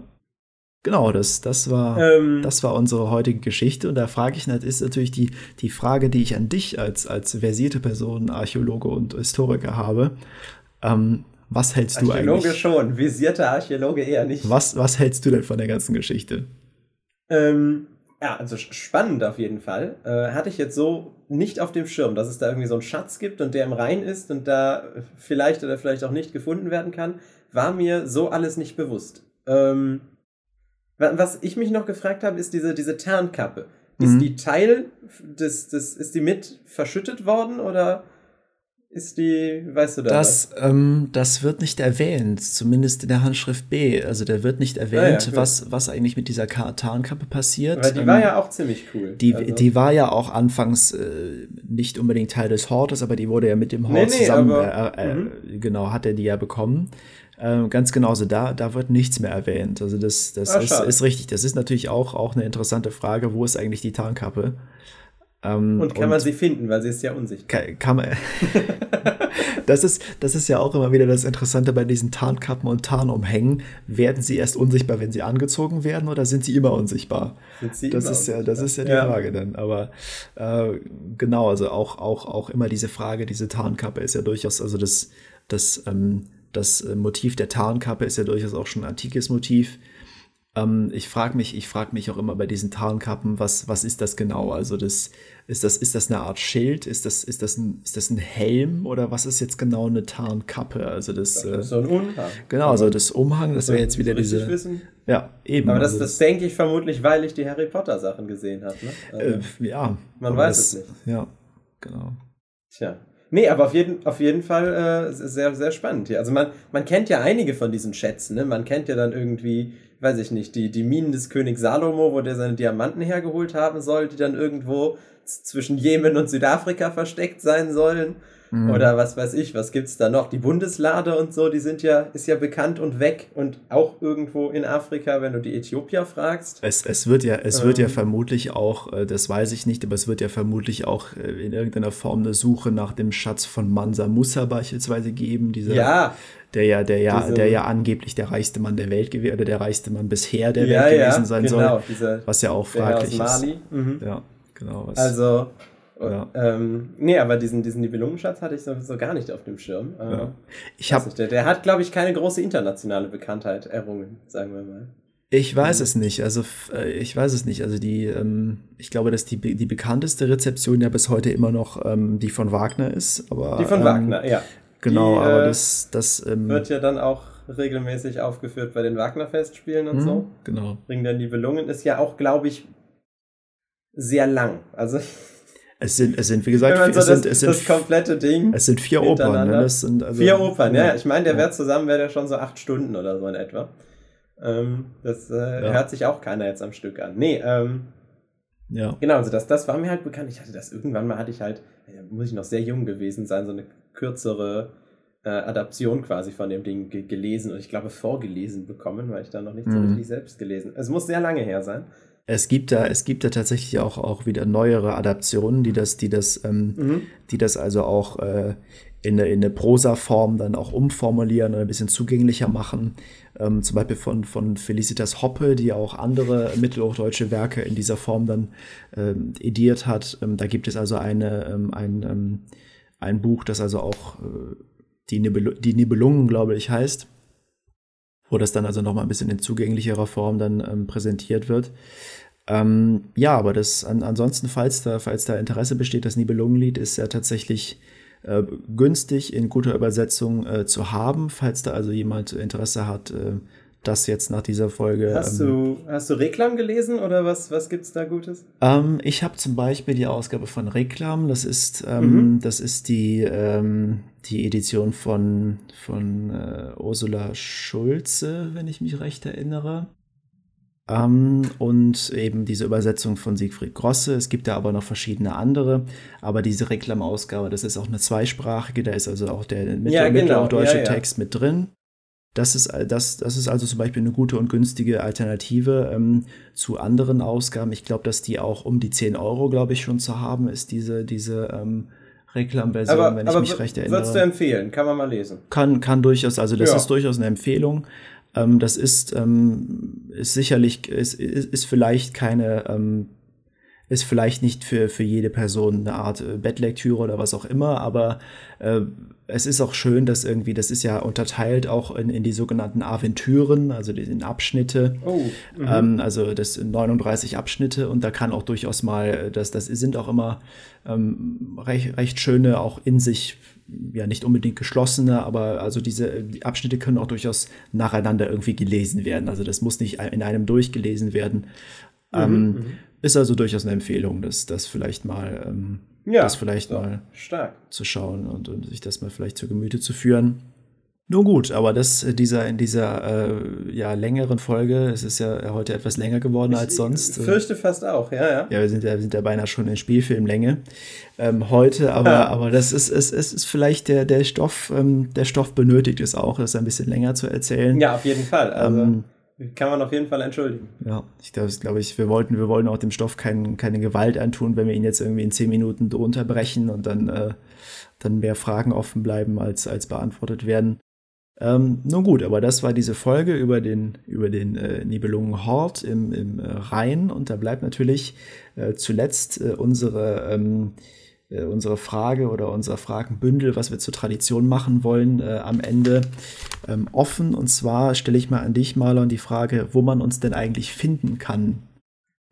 Genau, das, das, war, ähm, das war unsere heutige Geschichte. Und da frage ich, ist natürlich die, die Frage, die ich an dich als, als versierte Person, Archäologe und Historiker habe. Ähm, was hältst du eigentlich? Archäologe schon, visierter Archäologe eher nicht. Was, was hältst du denn von der ganzen Geschichte? Ähm, ja, also spannend auf jeden Fall. Äh, hatte ich jetzt so nicht auf dem Schirm, dass es da irgendwie so einen Schatz gibt und der im Rhein ist und da vielleicht oder vielleicht auch nicht gefunden werden kann, war mir so alles nicht bewusst. Ähm, was ich mich noch gefragt habe, ist diese, diese Tarnkappe. Ist mhm. die Teil des, des, ist die mit verschüttet worden oder ist die, weißt du da das? Ähm, das wird nicht erwähnt, zumindest in der Handschrift B. Also da wird nicht erwähnt, ah, ja, was, was eigentlich mit dieser Tarnkappe passiert. Weil die ähm, war ja auch ziemlich cool. Die, also. die war ja auch anfangs äh, nicht unbedingt Teil des Hortes, aber die wurde ja mit dem Hort nee, nee, zusammen, aber, äh, äh, mhm. genau, hat er die ja bekommen. Ähm, ganz genauso, da, da wird nichts mehr erwähnt. Also das, das ah, ist, ist, richtig. Das ist natürlich auch, auch eine interessante Frage, wo ist eigentlich die Tarnkappe? Ähm, und kann und man sie finden, weil sie ist ja unsichtbar. Kann, kann man, das, ist, das ist ja auch immer wieder das Interessante bei diesen Tarnkappen und Tarnumhängen. Werden sie erst unsichtbar, wenn sie angezogen werden, oder sind sie immer unsichtbar? Sind sie das immer ist ja, das ist ja die ja. Frage dann. Aber äh, genau, also auch, auch, auch immer diese Frage, diese Tarnkappe ist ja durchaus, also das, das, ähm, das Motiv der Tarnkappe ist ja durchaus auch schon ein antikes Motiv. Ähm, ich frage mich, ich frage mich auch immer bei diesen Tarnkappen, was, was ist das genau? Also das, ist das, ist das eine Art Schild? Ist das, ist, das ein, ist das ein Helm? Oder was ist jetzt genau eine Tarnkappe? Also das, das ist äh, so ein Umhang. Genau, also das Umhang, das wäre jetzt wieder diese. Wissen. Ja, eben. Aber das, also das, denke ich vermutlich, weil ich die Harry Potter Sachen gesehen habe. Ne? Also, äh, ja. Man weiß das, es nicht. Ja, genau. Tja. Nee, aber auf jeden, auf jeden Fall äh, sehr, sehr spannend hier. Also man, man kennt ja einige von diesen Schätzen, ne? Man kennt ja dann irgendwie, weiß ich nicht, die, die Minen des Königs Salomo, wo der seine Diamanten hergeholt haben soll, die dann irgendwo zwischen Jemen und Südafrika versteckt sein sollen. Mhm. Oder was weiß ich, was gibt's da noch? Die Bundeslade und so, die sind ja, ist ja bekannt und weg und auch irgendwo in Afrika, wenn du die Äthiopier fragst. Es, es wird ja, es ähm, wird ja ähm. vermutlich auch, äh, das weiß ich nicht, aber es wird ja vermutlich auch äh, in irgendeiner Form eine Suche nach dem Schatz von Mansa Musa beispielsweise geben. Dieser, ja. Der ja, der ja, Diese, der ja angeblich der reichste Mann der Welt gewesen oder der reichste Mann bisher der ja, Welt gewesen ja, sein genau, soll. Dieser, was ja auch fraglich ist. Mhm. Ja, genau. Was, also ja. Ähm, nee, aber diesen, diesen Nibelungenschatz hatte ich sowieso gar nicht auf dem Schirm. Äh, ja. ich hab, nicht, der, der, hat, glaube ich, keine große internationale Bekanntheit errungen, sagen wir mal. Ich weiß mhm. es nicht. Also äh, ich weiß es nicht. Also die, ähm, ich glaube, dass die, die bekannteste Rezeption ja bis heute immer noch ähm, die von Wagner ist. Aber, die von ähm, Wagner, ja. Genau, die, aber äh, das, das ähm, wird ja dann auch regelmäßig aufgeführt bei den Wagner-Festspielen und mh, so. Genau. Ring der Nibelungen ist ja auch, glaube ich, sehr lang. Also es sind, es sind, wie gesagt, so es, sind, das, es sind das komplette Ding. Es sind vier Opern. Ne? Das sind also, vier Opern, ja. Ich meine, der ja. wäre zusammen, wäre der schon so acht Stunden oder so in etwa. Ähm, das äh, ja. hört sich auch keiner jetzt am Stück an. Nee, ähm, ja. Genau, also das, das war mir halt bekannt. Ich hatte das irgendwann mal, hatte ich halt, ja, muss ich noch sehr jung gewesen sein, so eine kürzere äh, Adaption quasi von dem Ding gelesen und ich glaube vorgelesen bekommen, weil ich da noch nicht so mhm. richtig selbst gelesen. Es muss sehr lange her sein. Es gibt da, es gibt da tatsächlich auch, auch wieder neuere Adaptionen, die das, die das, ähm, mhm. die das also auch äh, in eine, in eine Prosa-Form dann auch umformulieren und ein bisschen zugänglicher machen. Ähm, zum Beispiel von, von Felicitas Hoppe, die auch andere mittelhochdeutsche Werke in dieser Form dann ähm, ediert hat. Ähm, da gibt es also eine, ähm, ein, ähm, ein Buch, das also auch äh, die, Nibel die Nibelungen, glaube ich, heißt wo das dann also nochmal ein bisschen in zugänglicherer Form dann ähm, präsentiert wird. Ähm, ja, aber das an, ansonsten, falls da, falls da Interesse besteht, das Nibelungenlied ist ja tatsächlich äh, günstig in guter Übersetzung äh, zu haben. Falls da also jemand Interesse hat, äh, das jetzt nach dieser Folge. Hast, ähm, du, hast du Reklam gelesen oder was, was gibt es da Gutes? Ähm, ich habe zum Beispiel die Ausgabe von Reklam. Das ist, ähm, mhm. das ist die, ähm, die Edition von, von äh, Ursula Schulze, wenn ich mich recht erinnere. Ähm, und eben diese Übersetzung von Siegfried Grosse. Es gibt da aber noch verschiedene andere. Aber diese Reklamausgabe, das ist auch eine zweisprachige, da ist also auch der mittel ja, genau. mitteldeutsche ja, ja. Text mit drin. Das ist, das, das ist also zum Beispiel eine gute und günstige Alternative ähm, zu anderen Ausgaben. Ich glaube, dass die auch um die 10 Euro, glaube ich, schon zu haben ist, diese, diese ähm, Reklamversion, wenn ich mich recht erinnere. Würdest du empfehlen? Kann man mal lesen? Kann, kann durchaus, also das ja. ist durchaus eine Empfehlung. Ähm, das ist, ähm, ist sicherlich, ist, ist vielleicht keine, ähm, ist vielleicht nicht für, für jede Person eine Art äh, Bettlektüre oder was auch immer, aber äh, es ist auch schön, dass irgendwie, das ist ja unterteilt auch in, in die sogenannten Aventüren, also in Abschnitte. Oh, ähm, also das sind 39 Abschnitte und da kann auch durchaus mal, das, das sind auch immer ähm, recht, recht schöne, auch in sich ja nicht unbedingt geschlossene, aber also diese die Abschnitte können auch durchaus nacheinander irgendwie gelesen werden. Also das muss nicht in einem durchgelesen werden. Mhm, ähm, mhm. ist also durchaus eine Empfehlung, das, das vielleicht mal, ähm, ja, das vielleicht so, mal stark. zu schauen und, und sich das mal vielleicht zu Gemüte zu führen. Nun gut, aber das dieser in dieser äh, ja längeren Folge, es ist ja heute etwas länger geworden als sonst. Ich fürchte fast auch, ja, ja. Ja, wir sind ja, wir sind ja beinahe schon in Spielfilmlänge ähm, heute, aber, ja. aber das ist, es, es ist vielleicht der, der Stoff, ähm, der Stoff benötigt es auch, das ein bisschen länger zu erzählen. Ja, auf jeden Fall. Also. Ähm, kann man auf jeden Fall entschuldigen. Ja, ich glaube, glaub ich, wir wollten, wir wollen auch dem Stoff kein, keine Gewalt antun, wenn wir ihn jetzt irgendwie in zehn Minuten unterbrechen und dann, äh, dann mehr Fragen offen bleiben, als, als beantwortet werden. Ähm, nun gut, aber das war diese Folge über den, über den äh, Nibelungenhort im, im äh, Rhein und da bleibt natürlich äh, zuletzt äh, unsere, ähm, äh, unsere Frage oder unser Fragenbündel, was wir zur Tradition machen wollen, äh, am Ende ähm, offen. Und zwar stelle ich mal an dich, Marlon, die Frage, wo man uns denn eigentlich finden kann.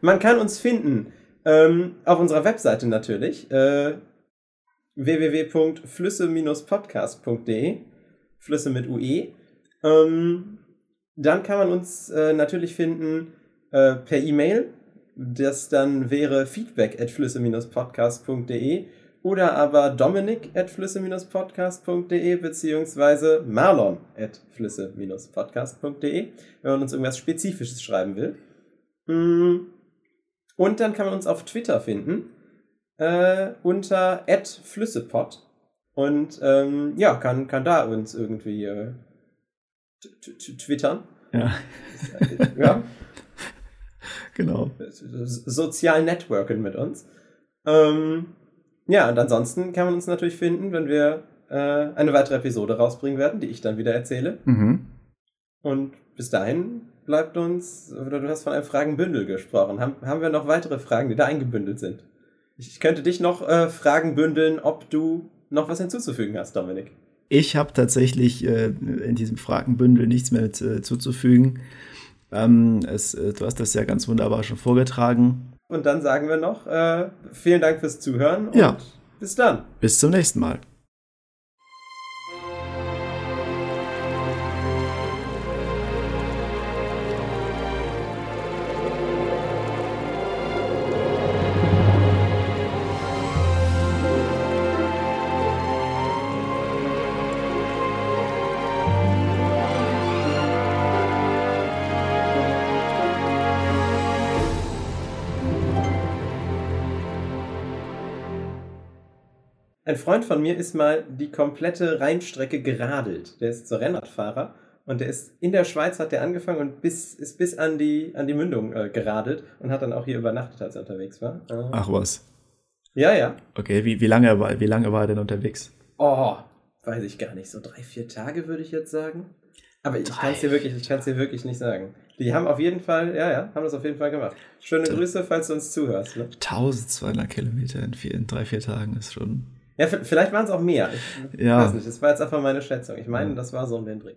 Man kann uns finden ähm, auf unserer Webseite natürlich www.flüsse-podcast.de Flüsse mit UE. Ähm, dann kann man uns äh, natürlich finden äh, per E-Mail. Das dann wäre feedback at flüsse-podcast.de oder aber dominik at flüsse-podcast.de beziehungsweise marlon at flüsse-podcast.de, wenn man uns irgendwas Spezifisches schreiben will. Mm. Und dann kann man uns auf Twitter finden äh, unter flüssepod und ähm, ja, kann, kann da uns irgendwie äh, twittern. Ja. ja. Genau. Sozial networken mit uns. Ähm, ja, und ansonsten kann man uns natürlich finden, wenn wir äh, eine weitere Episode rausbringen werden, die ich dann wieder erzähle. Mhm. Und bis dahin bleibt uns, oder du hast von einem Fragenbündel gesprochen. Haben, haben wir noch weitere Fragen, die da eingebündelt sind? Ich könnte dich noch äh, Fragen bündeln, ob du noch was hinzuzufügen hast, Dominik. Ich habe tatsächlich äh, in diesem Fragenbündel nichts mehr mit, äh, zuzufügen. Ähm, es, äh, du hast das ja ganz wunderbar schon vorgetragen. Und dann sagen wir noch, äh, vielen Dank fürs Zuhören und ja. bis dann. Bis zum nächsten Mal. Ein Freund von mir ist mal die komplette Rheinstrecke geradelt. Der ist so Rennradfahrer und der ist in der Schweiz hat der angefangen und bis, ist bis an die, an die Mündung äh, geradelt und hat dann auch hier übernachtet, als er unterwegs war. Äh, Ach was. Ja, ja. Okay, wie, wie, lange war, wie lange war er denn unterwegs? Oh, weiß ich gar nicht. So drei, vier Tage würde ich jetzt sagen. Aber ich kann es dir wirklich, ich kann es dir wirklich nicht sagen. Die haben auf jeden Fall, ja, ja, haben das auf jeden Fall gemacht. Schöne Grüße, falls du uns zuhörst. Ne? 1200 Kilometer in, vier, in drei, vier Tagen ist schon ja, vielleicht waren es auch mehr. Ich ja. weiß nicht, das war jetzt einfach meine Schätzung. Ich meine, das war so um den Dreh.